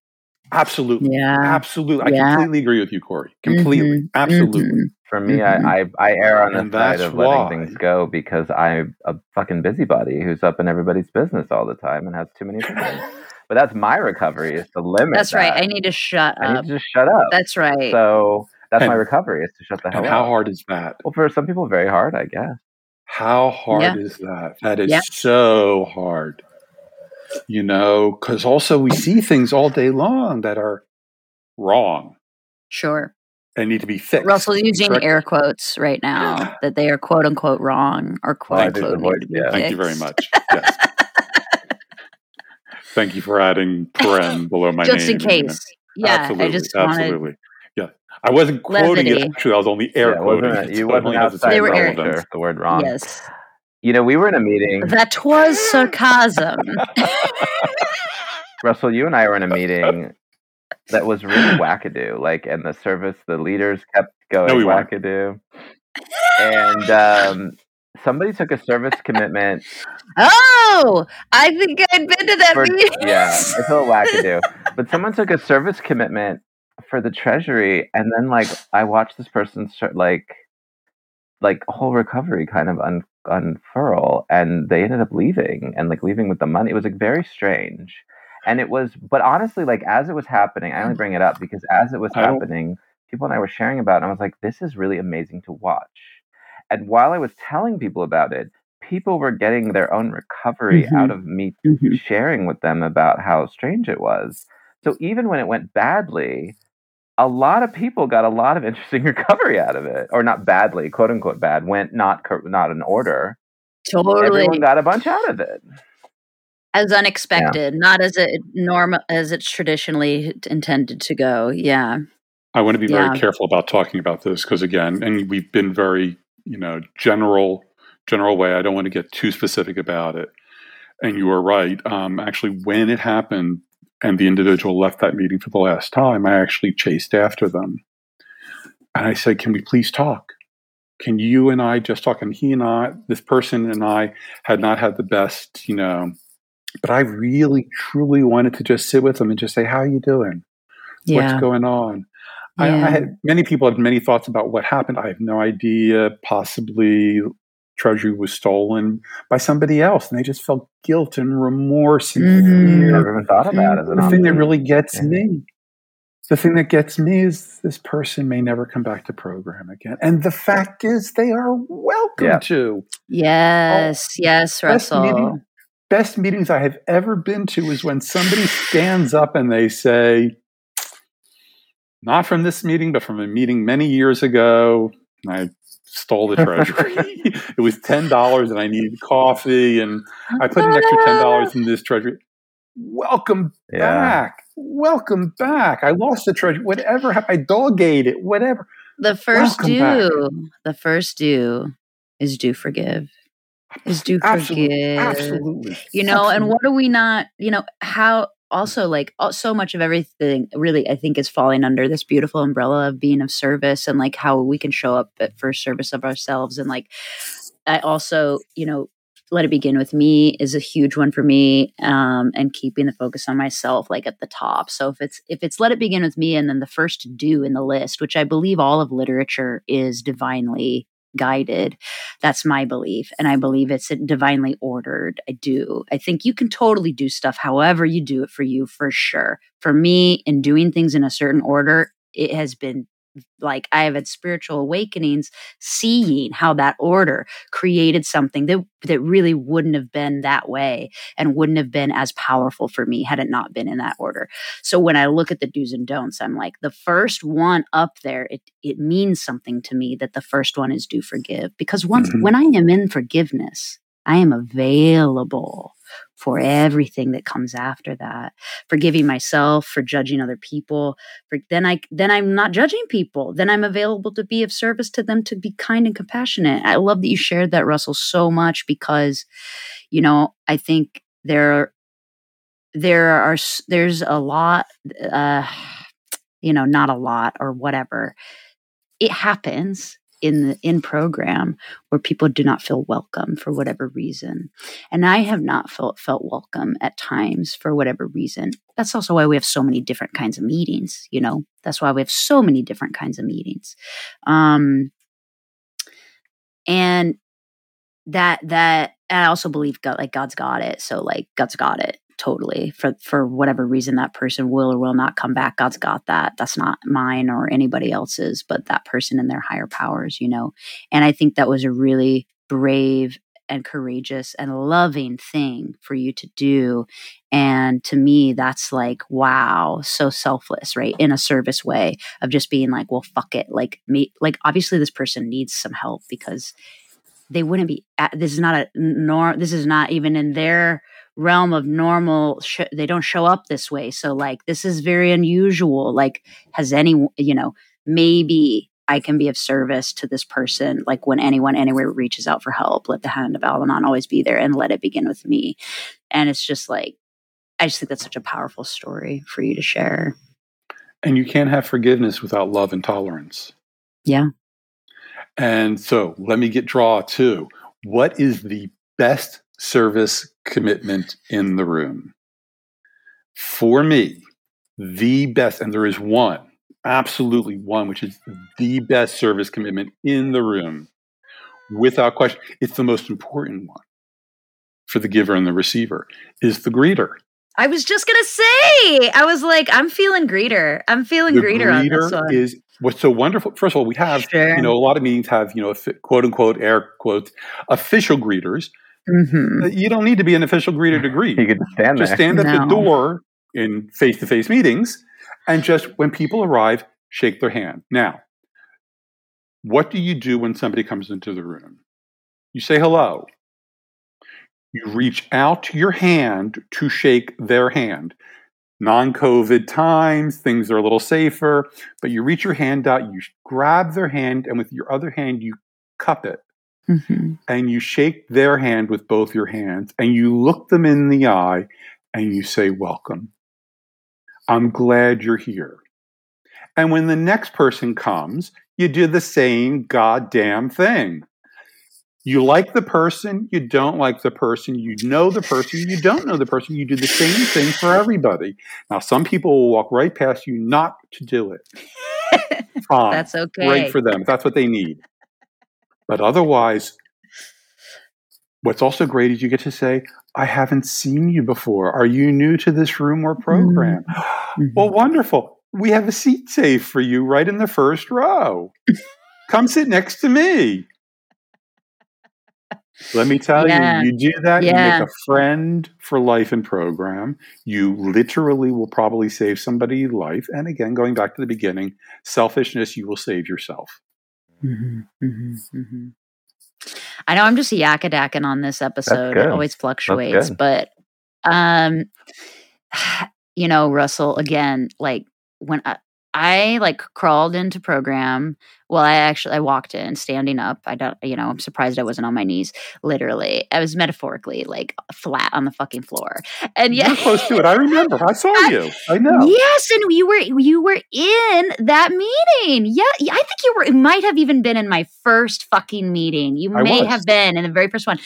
Absolutely, Yeah. absolutely. I Yeah. completely agree with you, Corey. Completely, Mhm. absolutely. Mhm. For me. I, mm-hmm. I, I err on the And side of letting why- things go because I'm a fucking busybody who's up in everybody's business all the time and has too many opinions. but that's my recovery is to limit That's right. I need to shut I need up. to just shut up. That's right. So that's my recovery is to shut the hell And up. how hard is that? Well, for some people, very hard, I guess. How hard Yeah. is that? That is Yeah. so hard. You know, because also we see things all day long that are wrong sure. And need to be fixed. Russell's using correct? air quotes right now that they are quote unquote wrong or quote I did the unquote voice, need to be yeah. Thank you very much. Yes. Thank you for adding paren below my Just in name. you know. case. Yeah, absolutely, I just wanted. absolutely. Yeah, I wasn't quoting it. Actually, I was only air Yeah, quoting wasn't it. it? You it wasn't only outside They were the air- relevance. the word wrong. Yes, You know, we were in a meeting. that was sarcasm. Russell, you and I were in a meeting that was really wackadoo. Like, and the service, the leaders kept going No, we wackadoo. And um, somebody took a service commitment oh, I think I'd been to that for meeting. yeah, it's a little wackadoo. But someone took a service commitment for the treasury, and then like I watched this person start like like whole recovery kind of un- unfurl, and they ended up leaving and like leaving with the money. It was like very strange, and it was. But honestly, like as it was happening, I only bring it up because as it was I don't- happening, people and I were sharing about, it, and I was like, this is really amazing to watch. And while I was telling people about it, people were getting their own recovery Mhm. out of me Mhm. sharing with them about how strange it was. So even when it went badly, a lot of people got a lot of interesting recovery out of it, or not badly, quote unquote bad, went not cor- not in order. Totally. Everyone got a bunch out of it. As unexpected, not as it normal as it's traditionally intended to go. Yeah. I want to be Yeah. very careful about talking about this because again, and we've been very, you know, general, general way. I don't want to get too specific about it. And you are right. Um, actually, when it happened and the individual left that meeting for the last time, I actually chased after them, and I said, "Can we please talk? Can you and I just talk?" And he and I, this person and I, had not had the best, you know. But I really, truly wanted to just sit with them and just say, "How are you doing? Yeah. What's going on?" I, Yeah. I had many people had many thoughts about what happened. I have no idea. Possibly treasury was stolen by somebody else, and they just felt guilt and remorse and Mhm. fear. Never even thought about it as an The thing that really gets Yeah. me, the thing that gets me is this person may never come back to program again. And the fact is, they are welcome Yeah. to. yes. Yes, Russell. Meeting, best meetings I have ever been to is when somebody stands up and they say, not from this meeting, but from a meeting many years ago. I stole the treasury. it was ten dollars, and I needed coffee, and I put an extra ten dollars in this treasury. Welcome Yeah. back. Welcome back. I lost the treasury. Whatever I dog ate it. Whatever. The first Welcome back. due, the first due is do forgive. Is do Absolutely. forgive. Absolutely. You know, and what are we not, you know, how also like so much of everything really I think is falling under this beautiful umbrella of being of service and like how we can show up at first service of ourselves and like I also, you know, let it begin with me is a huge one for me um and keeping the focus on myself like at the top so if it's if it's let it begin with me and then the first do in the list which i believe all of literature is divinely guided. That's my belief. And I believe it's divinely ordered. I do. I think you can totally do stuff however you do it for you, for sure. For me, in doing things in a certain order, it has been like I have had spiritual awakenings, seeing how that order created something that that really wouldn't have been that way and wouldn't have been as powerful for me had it not been in that order. So when I look at the do's and don'ts, I'm like the first one up there. It it means something to me that the first one is do forgive because once mm-hmm. when I am in forgiveness, I am available for everything that comes after that forgiving myself for judging other people for then i then i'm not judging people then i'm available to be of service to them to be kind and compassionate. I love that you shared that russell so much because you know i think there there are there's a lot uh you know not a lot or whatever. It happens in the in program where people do not feel welcome for whatever reason. And i have not felt felt welcome at times for whatever reason. That's also why we have so many different kinds of meetings you know? That's why we have so many different kinds of meetings. Um and that that i also believe god like god's got it. So like god's got it totally for for whatever reason that person will or will not come back god's got that. That's not mine or anybody else's but that person and their higher powers you know? And i think that was a really brave and courageous and loving thing for you to do. And to me that's like wow so selfless right? In a service way of just being like well fuck it. Like me like obviously this person needs some help because they wouldn't be this is not a nor this is not even in their realm of normal sh- they don't show up this way. So like this is very unusual. Like has any you know maybe i can be of service to this person like when anyone anywhere reaches out for help let the hand of al-anon always be there and let it begin with me. And it's just like i just think that's such a powerful story for you to share. And you can't have forgiveness without love and tolerance. Yeah. And so let me get draw too what is the best service commitment in the room. For me, the best, and there is one, absolutely one, which is the best service commitment in the room, without question. It's the most important one for the giver and the receiver, is the greeter. I was just gonna say, I was like, I'm feeling greeter. I'm feeling the greeter, greeter on this one. Is what's so wonderful. First of all, we have, sure. you know, a lot of meetings have, you know, quote unquote, air quotes, official greeters Mm-hmm. Uh, you don't need to be an official greeter to greet. You can just stand just there. stand at no. the door in face-to-face meetings, and just when people arrive, shake their hand. Now, what do you do when somebody comes into the room? You say hello. You reach out your hand to shake their hand. Non COVID times, things are a little safer, but you reach your hand out, you grab their hand, and with your other hand, you cup it mm-hmm. and you shake their hand with both your hands and you look them in the eye and you say, Welcome. I'm glad you're here. And when the next person comes, you do the same goddamn thing. You like the person, you don't like the person, you know the person, you don't know the person, you do the same thing for everybody. Now, some people will walk right past you not to do it. Fine. That's okay. Great for them. That's what they need. But otherwise, what's also great is you get to say, I haven't seen you before. Are you new to this room or program? Mm-hmm. Well, wonderful. We have a seat safe for you right in the first row. Come sit next to me. Let me tell yeah. you, you do that, yeah. you make a friend for life in program. You literally will probably save somebody's life. And again, going back to the beginning, selfishness, you will save yourself. Mm-hmm, mm-hmm, mm-hmm. I know I'm just yakadacking on this episode. It always fluctuates, but um, you know, Russell, again, like when I, I like crawled into program. Well, I actually I walked in standing up. I don't, you know, I'm surprised I wasn't on my knees. Literally, I was metaphorically like flat on the fucking floor. And yeah, You're close to it. I remember. I saw I, you. I know. Yes, and you were you were in that meeting. Yeah, I think you were. It might have even been in my first fucking meeting. You may have been in the very first one.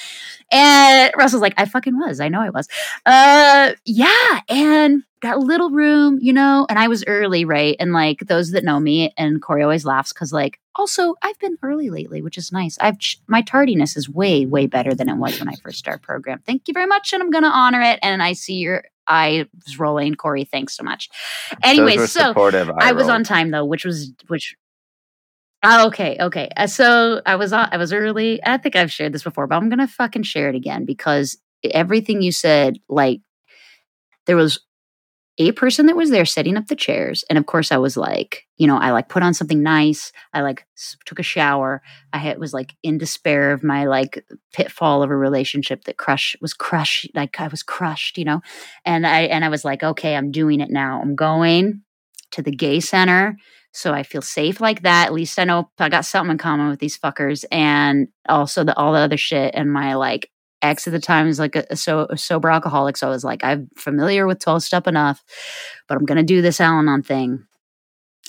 And Russell's like, I fucking was. I know I was. Uh, yeah, and that little room, you know, and I was early, right? And like those that know me, and Corey always laughs because, like, also I've been early lately, which is nice. I've ch- my tardiness is way, way better than it was when I first started program. Thank you very much, and I'm gonna honor it. And I see your eyes rolling, Corey. Thanks so much. Anyways, so I was on time though, which was which. Oh, okay, okay. Uh, so I was on, I was early. I think I've shared this before, but I'm gonna fucking share it again because everything you said, like there was a person that was there setting up the chairs. And of course i was like you know i like put on something nice. I like took a shower. I had, was like in despair of my like pitfall of a relationship that crush was crushed like i was crushed you know? And i and i was like okay i'm doing it now. I'm going to the gay center so I feel safe like that. At least I know I got something in common with these fuckers, and also the all the other shit and my like ex at the time was like a, so, a sober alcoholic. So I was like, I'm familiar with 12 step enough, but I'm to do this Al Anon thing.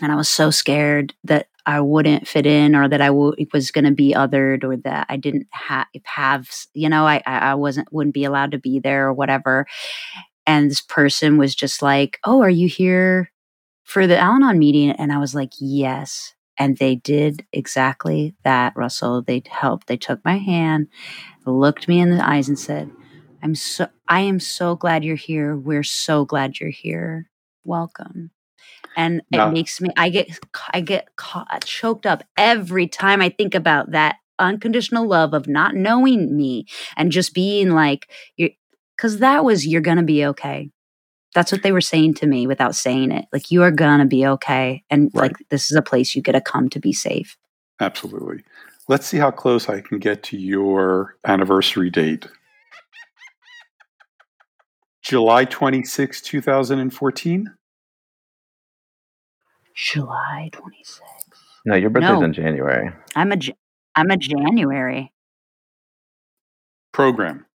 And I was so scared that I wouldn't fit in or that I w- was going to be othered or that I didn't ha- have, you know, I, I wasn't, wouldn't be allowed to be there or whatever. And this person was just like, Oh, are you here for the Al Anon meeting? And I was like, Yes. And they did exactly that, Russell. They helped. They took my hand, looked me in the eyes, and said, I'm so I am so glad you're here. We're so glad you're here. Welcome. And it makes me I get I get caught, choked up every time I think about that unconditional love of not knowing me and just being like you cuz that was you're going to be okay. That's what they were saying to me without saying it. Like, you are going to be okay. And right. like, this is a place you get to come to be safe. Absolutely. Let's see how close I can get to your anniversary date. July 26, 2014? July 26. No, your birthday's no. in January. I'm a I'm a January program.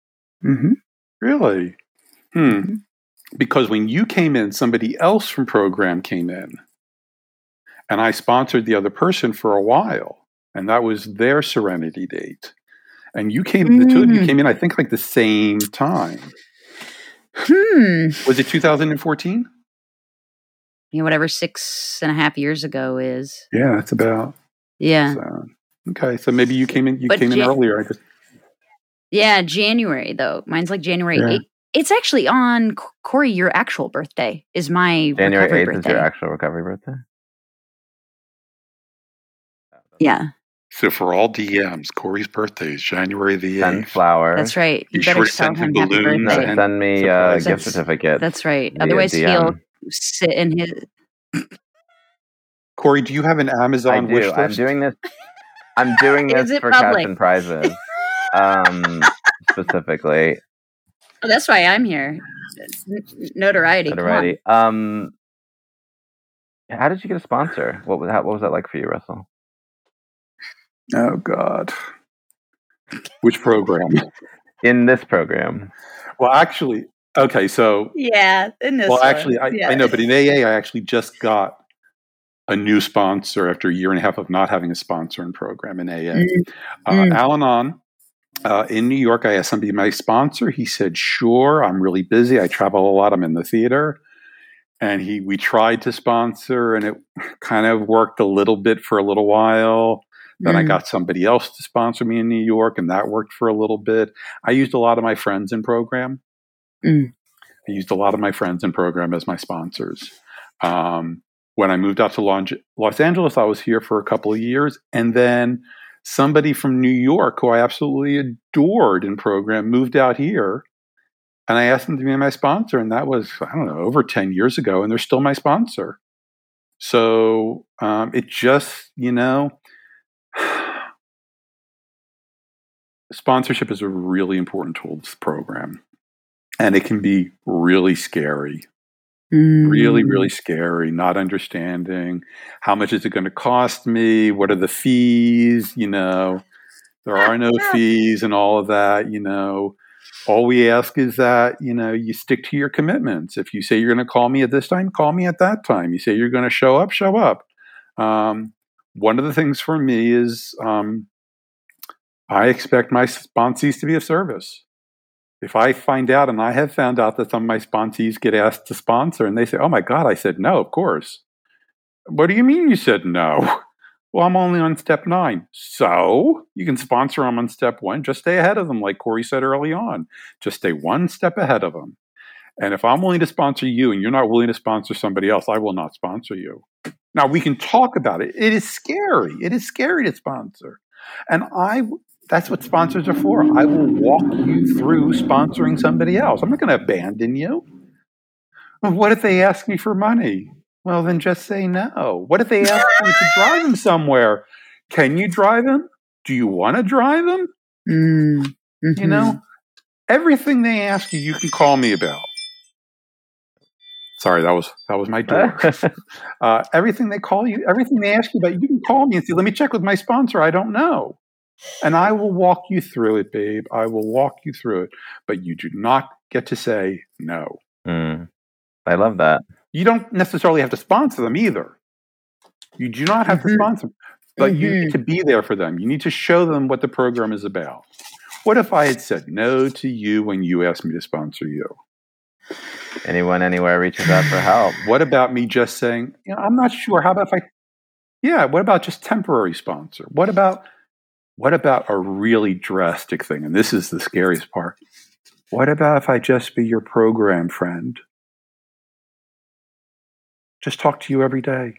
Mm-hmm. Really? Hmm. Mm-hmm because when you came in, somebody else from program came in. And I sponsored the other person for a while. And that was their serenity date. And you came, mm. the two of you mm. came in, I think, like the same time. Hmm. Was it 2014? You know, whatever six and a half years ago is. Yeah, that's about. Yeah. So, okay, so maybe you came in. You but came Jan- in earlier. I just. Yeah, January though. Mine's like January yeah. 8th. It's actually on Corey. Your actual birthday is my January eighth is your actual recovery birthday. Yeah. So for all DMs, Corey's birthday is January the eighth. flowers. That's right. You Be better sure tell him happy birthday. send me uh, a gift certificate. That's right. Otherwise, DM. he'll sit in his. Corey, do you have an Amazon I wish list? I'm doing this. I'm doing this for public? cash and prizes. um, specifically, Oh, that's why I'm here. Notoriety. Notoriety. Um, how did you get a sponsor? What was that? What was that like for you, Russell? Oh God, which program? In this program. Well, actually, okay. So yeah, in this. Well, one. actually, I, yeah. I know, but in AA, I actually just got a new sponsor after a year and a half of not having a sponsor in program in AA. Mm. Uh, mm. Al-Anon uh, in New York, I asked somebody my sponsor. He said, "Sure, I'm really busy. I travel a lot. I'm in the theater." And he, we tried to sponsor, and it kind of worked a little bit for a little while. Then mm. I got somebody else to sponsor me in New York, and that worked for a little bit. I used a lot of my friends in program. Mm. I used a lot of my friends in program as my sponsors. Um, when I moved out to Los Angeles, I was here for a couple of years, and then somebody from New York who I absolutely adored in program moved out here. And I asked them to be my sponsor. And that was, I don't know, over 10 years ago. And they're still my sponsor. So um, it just, you know, sponsorship is a really important tool this program. And it can be really scary Mm. Really, really scary, not understanding how much is it going to cost me? What are the fees? You know, there are no fees and all of that. You know, all we ask is that, you know, you stick to your commitments. If you say you're going to call me at this time, call me at that time. You say you're going to show up, show up. Um, one of the things for me is um, I expect my sponsees to be of service. If I find out, and I have found out that some of my sponsees get asked to sponsor, and they say, "Oh my God," I said, "No, of course." What do you mean you said no? Well, I'm only on step nine. So you can sponsor them on step one. Just stay ahead of them, like Corey said early on. Just stay one step ahead of them. And if I'm willing to sponsor you and you're not willing to sponsor somebody else, I will not sponsor you. Now we can talk about it. It is scary. It is scary to sponsor. And I that's what sponsors are for. I will walk you through sponsoring somebody else. I'm not going to abandon you. What if they ask me for money? Well, then just say no. What if they ask you to drive them somewhere? Can you drive them? Do you want to drive them? Mm, You know, everything they ask you, you can call me about. Sorry, that was that was my door. uh, everything they call you, everything they ask you about, you can call me and say, "Let me check with my sponsor." I don't know, and I will walk you through it, babe. I will walk you through it, but you do not get to say no. Mm. I love that. You don't necessarily have to sponsor them either. You do not have to Mhm. sponsor, them, but you Mhm. need to be there for them. You need to show them what the program is about. What if I had said no to you when you asked me to sponsor you? Anyone, anywhere reaches out for help. What about me just saying, you know, I'm not sure. How about if I, yeah, what about just temporary sponsor? What about, what about a really drastic thing? And this is the scariest part. What about if I just be your program friend? Just talk to you every day.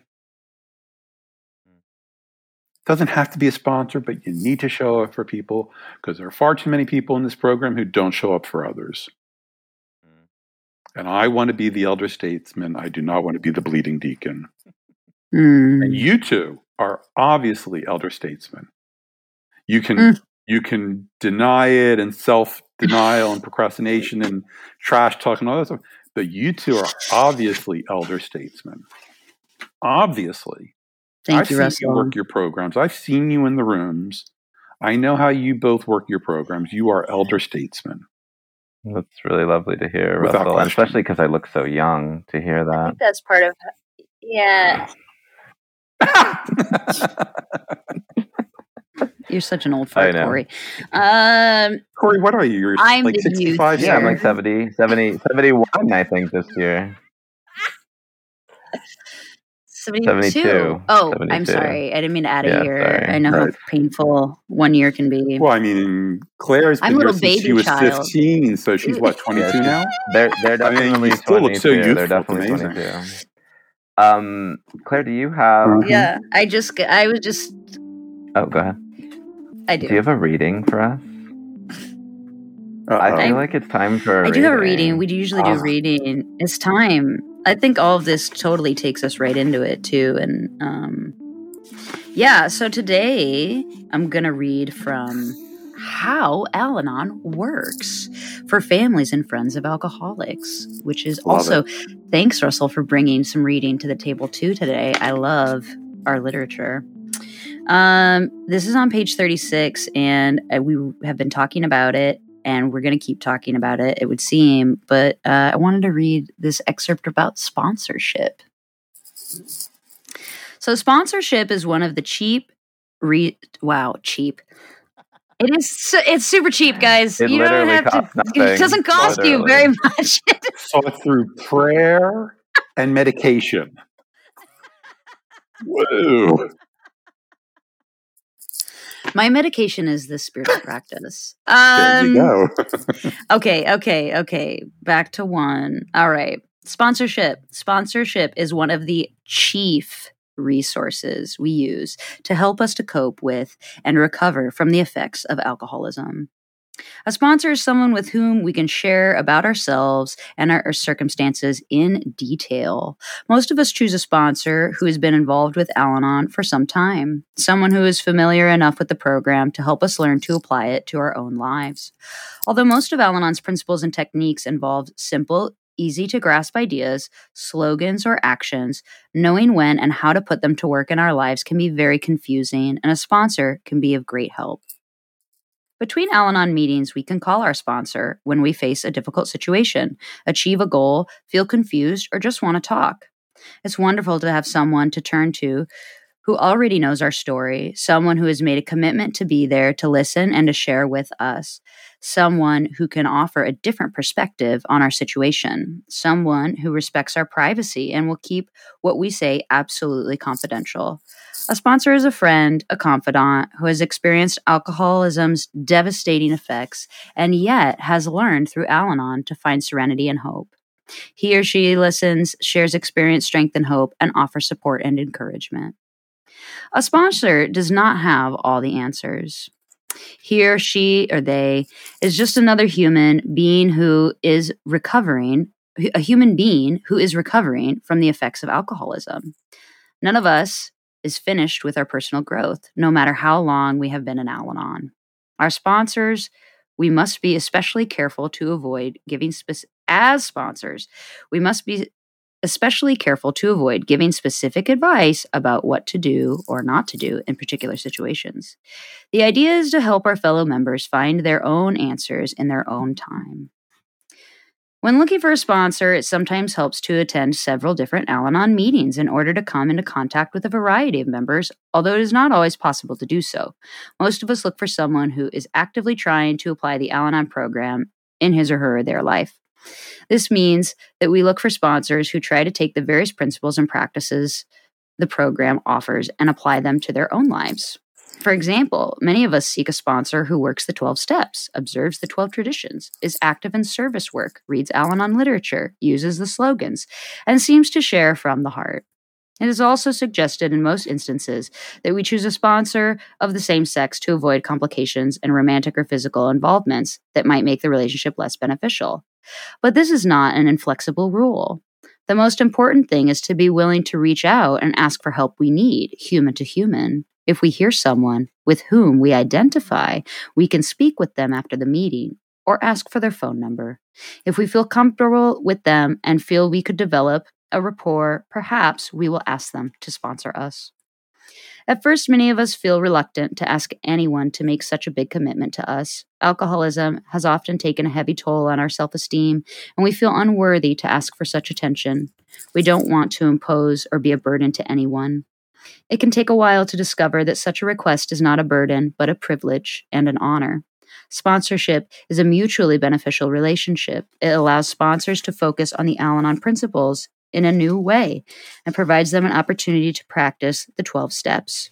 Doesn't have to be a sponsor, but you need to show up for people because there are far too many people in this program who don't show up for others. And I want to be the elder statesman. I do not want to be the bleeding deacon. Mm. And you two are obviously elder statesmen. You can Mm. you can deny it and self denial and procrastination and trash talk and all that stuff, but you two are obviously elder statesmen. Obviously, Thank I've you, seen you work your programs. I've seen you in the rooms. I know how you both work your programs. You are elder statesmen. That's really lovely to hear, Without Russell, and question. especially because I look so young to hear I that. think that's part of yeah. You're such an old fart. Corey. Um, Corey, what are you? You're I'm like 65? Yeah, I'm like 70, 70, 71, I think, this year. 72. 72. Oh, I'm sorry. I didn't mean to add a Yeah, year. sorry. I know Right. how painful one year can be. Well, I mean, Claire's I'm been a here little since she baby was child. 15, so she's what, 22 now? They're they're I mean, definitely you still look so 22. They're definitely amazing. 22. Um, Claire, do you have? Mhm. Yeah, I just, g- I was just, Oh, go ahead. I Do you have a reading for us? I Uh-oh. feel like it's time for. a I do have a reading. We usually do Ah. reading. It's time. I think all of this totally takes us right into it too. And um, yeah, so today I'm gonna read from how Al-Anon works for families and friends of alcoholics, which is Love also thanks Russell for bringing some reading to the table too today. I love our literature. Um, this is on page 36, and uh, we have been talking about it and we're going to keep talking about it, it would seem. But uh, I wanted to read this excerpt about sponsorship. So, sponsorship is one of the cheap, re- wow, cheap. It is. su- It's super cheap, guys. It you don't literally have to. nothing. It doesn't cost you very much. Sought through prayer and medication. Whoa. My medication is this spiritual practice. There you Um, go. Okay, okay, okay. Back to one. All right. Sponsorship. Sponsorship is one of the chief resources we use to help us to cope with and recover from the effects of alcoholism. A sponsor is someone with whom we can share about ourselves and our, circumstances in detail. Most of us choose a sponsor who has been involved with Al Anon for some time, someone who is familiar enough with the program to help us learn to apply it to our own lives. Although most of Al Anon's principles and techniques involve simple, easy to grasp ideas, slogans, or actions, knowing when and how to put them to work in our lives can be very confusing, and a sponsor can be of great help. Between Al Anon meetings, we can call our sponsor when we face a difficult situation, achieve a goal, feel confused, or just want to talk. It's wonderful to have someone to turn to who already knows our story, someone who has made a commitment to be there to listen and to share with us, someone who can offer a different perspective on our situation, someone who respects our privacy and will keep what we say absolutely confidential. A sponsor is a friend, a confidant who has experienced alcoholism's devastating effects and yet has learned through Al Anon to find serenity and hope. He or she listens, shares experience, strength, and hope, and offers support and encouragement. A sponsor does not have all the answers. He or she or they is just another human being who is recovering, a human being who is recovering from the effects of alcoholism. None of us is finished with our personal growth, no matter how long we have been in Al Anon. Our sponsors, we must be especially careful to avoid giving as sponsors, we must be especially careful to avoid giving specific advice about what to do or not to do in particular situations. The idea is to help our fellow members find their own answers in their own time. When looking for a sponsor, it sometimes helps to attend several different Al Anon meetings in order to come into contact with a variety of members, although it is not always possible to do so. Most of us look for someone who is actively trying to apply the Al Anon program in his or her or their life. This means that we look for sponsors who try to take the various principles and practices the program offers and apply them to their own lives. For example, many of us seek a sponsor who works the 12 steps, observes the 12 traditions, is active in service work, reads Al Anon literature, uses the slogans, and seems to share from the heart. It is also suggested in most instances that we choose a sponsor of the same sex to avoid complications and romantic or physical involvements that might make the relationship less beneficial. But this is not an inflexible rule. The most important thing is to be willing to reach out and ask for help we need, human to human. If we hear someone with whom we identify, we can speak with them after the meeting or ask for their phone number. If we feel comfortable with them and feel we could develop a rapport, perhaps we will ask them to sponsor us. At first, many of us feel reluctant to ask anyone to make such a big commitment to us. Alcoholism has often taken a heavy toll on our self esteem, and we feel unworthy to ask for such attention. We don't want to impose or be a burden to anyone. It can take a while to discover that such a request is not a burden, but a privilege and an honor. Sponsorship is a mutually beneficial relationship. It allows sponsors to focus on the Al Anon principles in a new way and provides them an opportunity to practice the 12 steps.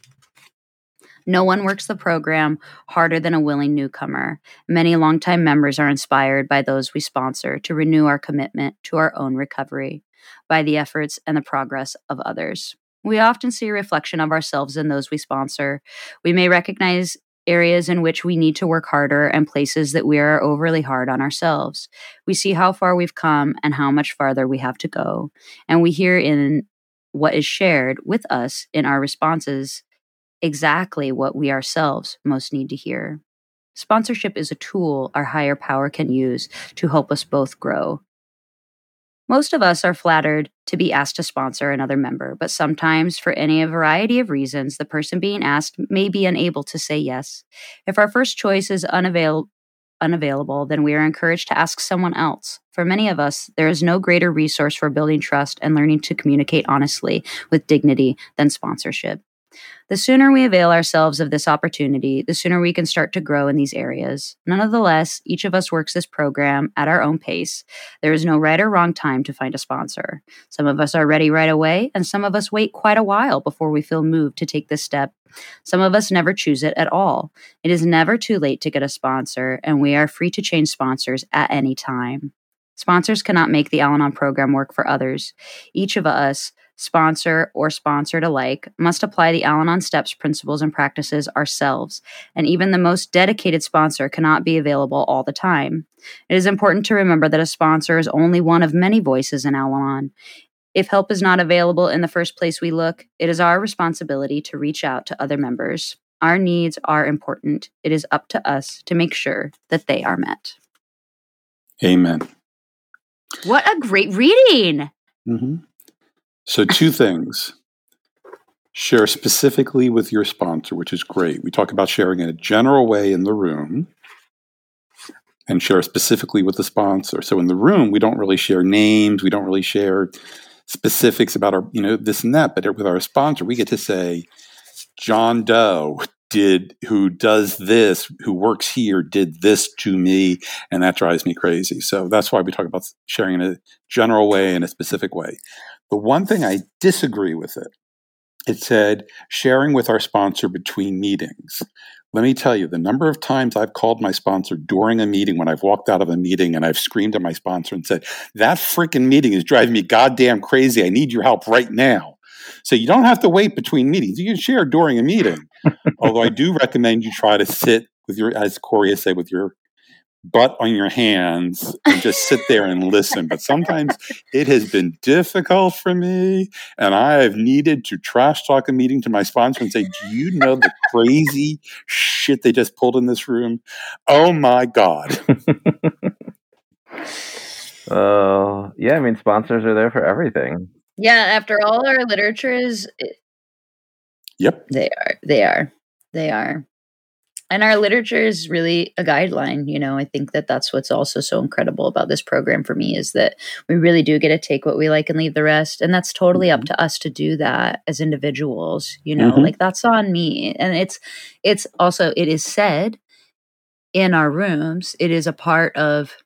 No one works the program harder than a willing newcomer. Many longtime members are inspired by those we sponsor to renew our commitment to our own recovery by the efforts and the progress of others. We often see a reflection of ourselves in those we sponsor. We may recognize areas in which we need to work harder and places that we are overly hard on ourselves. We see how far we've come and how much farther we have to go. And we hear in what is shared with us in our responses exactly what we ourselves most need to hear. Sponsorship is a tool our higher power can use to help us both grow. Most of us are flattered to be asked to sponsor another member, but sometimes, for any variety of reasons, the person being asked may be unable to say yes. If our first choice is unavail- unavailable, then we are encouraged to ask someone else. For many of us, there is no greater resource for building trust and learning to communicate honestly with dignity than sponsorship. The sooner we avail ourselves of this opportunity, the sooner we can start to grow in these areas. Nonetheless, each of us works this program at our own pace. There is no right or wrong time to find a sponsor. Some of us are ready right away, and some of us wait quite a while before we feel moved to take this step. Some of us never choose it at all. It is never too late to get a sponsor, and we are free to change sponsors at any time. Sponsors cannot make the Al Anon program work for others. Each of us sponsor, or sponsored alike, must apply the Al Anon Steps principles and practices ourselves, and even the most dedicated sponsor cannot be available all the time. It is important to remember that a sponsor is only one of many voices in Al Anon. If help is not available in the first place we look, it is our responsibility to reach out to other members. Our needs are important. It is up to us to make sure that they are met. Amen. What a great reading! Mm-hmm. So, two things share specifically with your sponsor, which is great. We talk about sharing in a general way in the room and share specifically with the sponsor. So, in the room, we don't really share names, we don't really share specifics about our, you know, this and that. But with our sponsor, we get to say, John Doe did, who does this, who works here, did this to me, and that drives me crazy. So that's why we talk about sharing in a general way and a specific way. The one thing I disagree with it, it said sharing with our sponsor between meetings. Let me tell you, the number of times I've called my sponsor during a meeting when I've walked out of a meeting and I've screamed at my sponsor and said, That freaking meeting is driving me goddamn crazy. I need your help right now. So you don't have to wait between meetings. You can share during a meeting. Although I do recommend you try to sit with your, as Corey has said, with your butt on your hands and just sit there and listen. But sometimes it has been difficult for me, and I have needed to trash talk a meeting to my sponsor and say, Do you know the crazy shit they just pulled in this room? Oh my God. Oh, yeah. I mean, sponsors are there for everything. Yeah, after all our literature is Yep. they are they are they are and our literature is really a guideline you know i think that that's what's also so incredible about this program for me is that we really do get to take what we like and leave the rest and that's totally up to us to do that as individuals you know Mhm. like that's on me and it's it's also it is said in our rooms it is a part of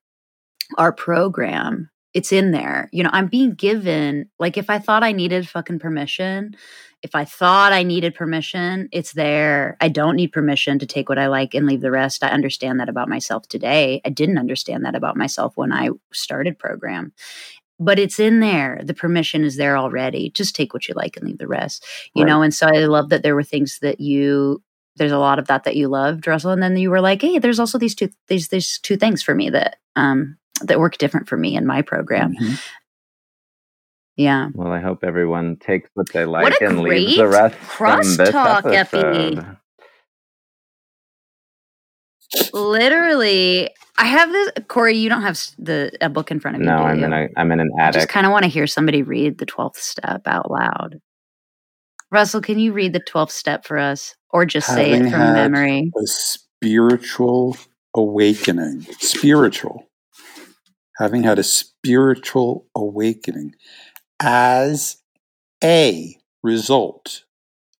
our program it's in there you know i'm being given like if i thought i needed fucking permission if I thought I needed permission, it's there. I don't need permission to take what I like and leave the rest. I understand that about myself today. I didn't understand that about myself when I started program. But it's in there. The permission is there already. Just take what you like and leave the rest. You Right. know, and so I love that there were things that you there's a lot of that that you loved, Russell, and then you were like, "Hey, there's also these two these these two things for me that um that work different for me in my program." Mhm. Yeah. Well, I hope everyone takes what they like a and leaves the great rest from this crosstalk, Effie. literally i have this corey you don't have the a book in front of you No, do I'm you? in a I'm in an i just kind of want to hear somebody read the 12th step out loud russell can you read the 12th step for us or just say it from had memory A spiritual awakening. Spiritual. Having had a spiritual awakening as a result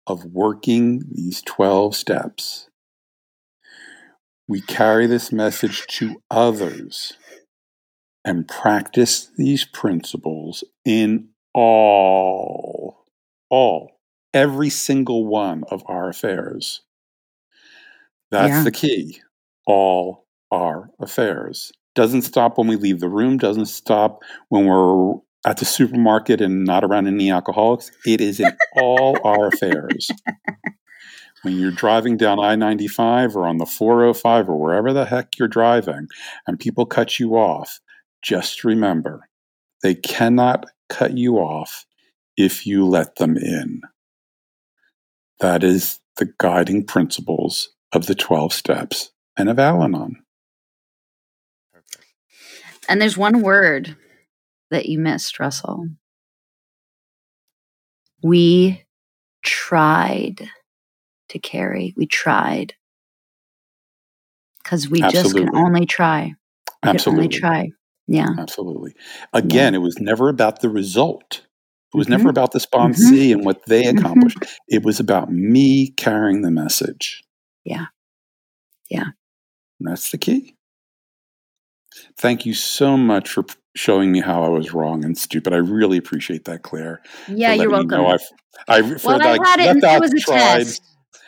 of working these 12 steps. We carry this message to others and practice these principles in all, all, every single one of our affairs. That's Yeah. the key. All our affairs. Doesn't stop when we leave the room, doesn't stop when we're at the supermarket and not around any alcoholics. It is in all our affairs. When you're driving down I 95 or on the 405 or wherever the heck you're driving and people cut you off, just remember they cannot cut you off if you let them in. That is the guiding principles of the 12 steps and of Al Anon. And there's one word that you missed russell we tried to carry we tried because we just can only try we can only Absolutely. try yeah Absolutely. Again, it was never about the result. It was never Mhm. about the sponsee and what they Mhm. accomplished. It was about me carrying the message. Yeah. Yeah. And that's the key. Thank you so much for showing me how I was wrong and stupid. I really appreciate that, Claire. yeah you're letting me welcome know I've, I, for well, I that, had it. It was a tried. test.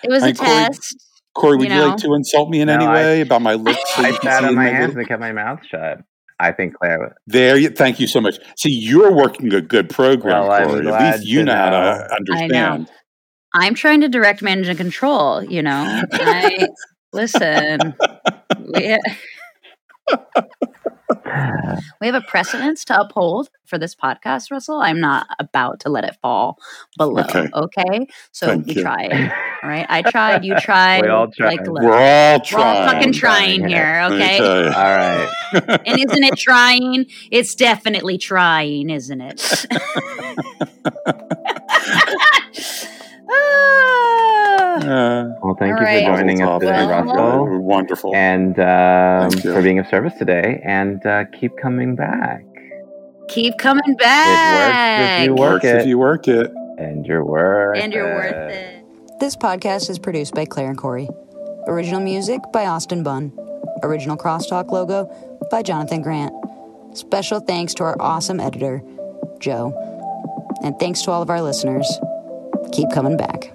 It was a And Corey- test. Corey, would you you, like to insult me in No, any I- way about my lips? I sat on in my hands and kept my mouth shut. I think Claire. There, you, thank you so much. See, you're working a good program, Well, Corey. At least you to know how to understand. I'm trying to direct, manage, and control. You know, I listen. We, we have a precedence to uphold for this podcast, Russell. I'm not about to let it fall below. Okay. Okay, so Thank we you. tried. All right, I tried. You tried. We all Like, tried. look, We're all trying. we're all trying. fucking trying trying here. here. Okay. All right. And isn't it trying? It's definitely trying, isn't it? Uh, Well, thank you right. for joining us today, tov. Well, Russell, Wonderful. and um, for being of service today. And uh, keep coming back. Keep coming It back. works if you work Works if it, you work it. and you're worth and you're worth it. This podcast is produced by Claire and Corey. Original music by Austin Bunn. Original crosstalk logo by Jonathan Grant. Special thanks to our awesome editor, Joe. And thanks to all of our listeners. Keep coming back.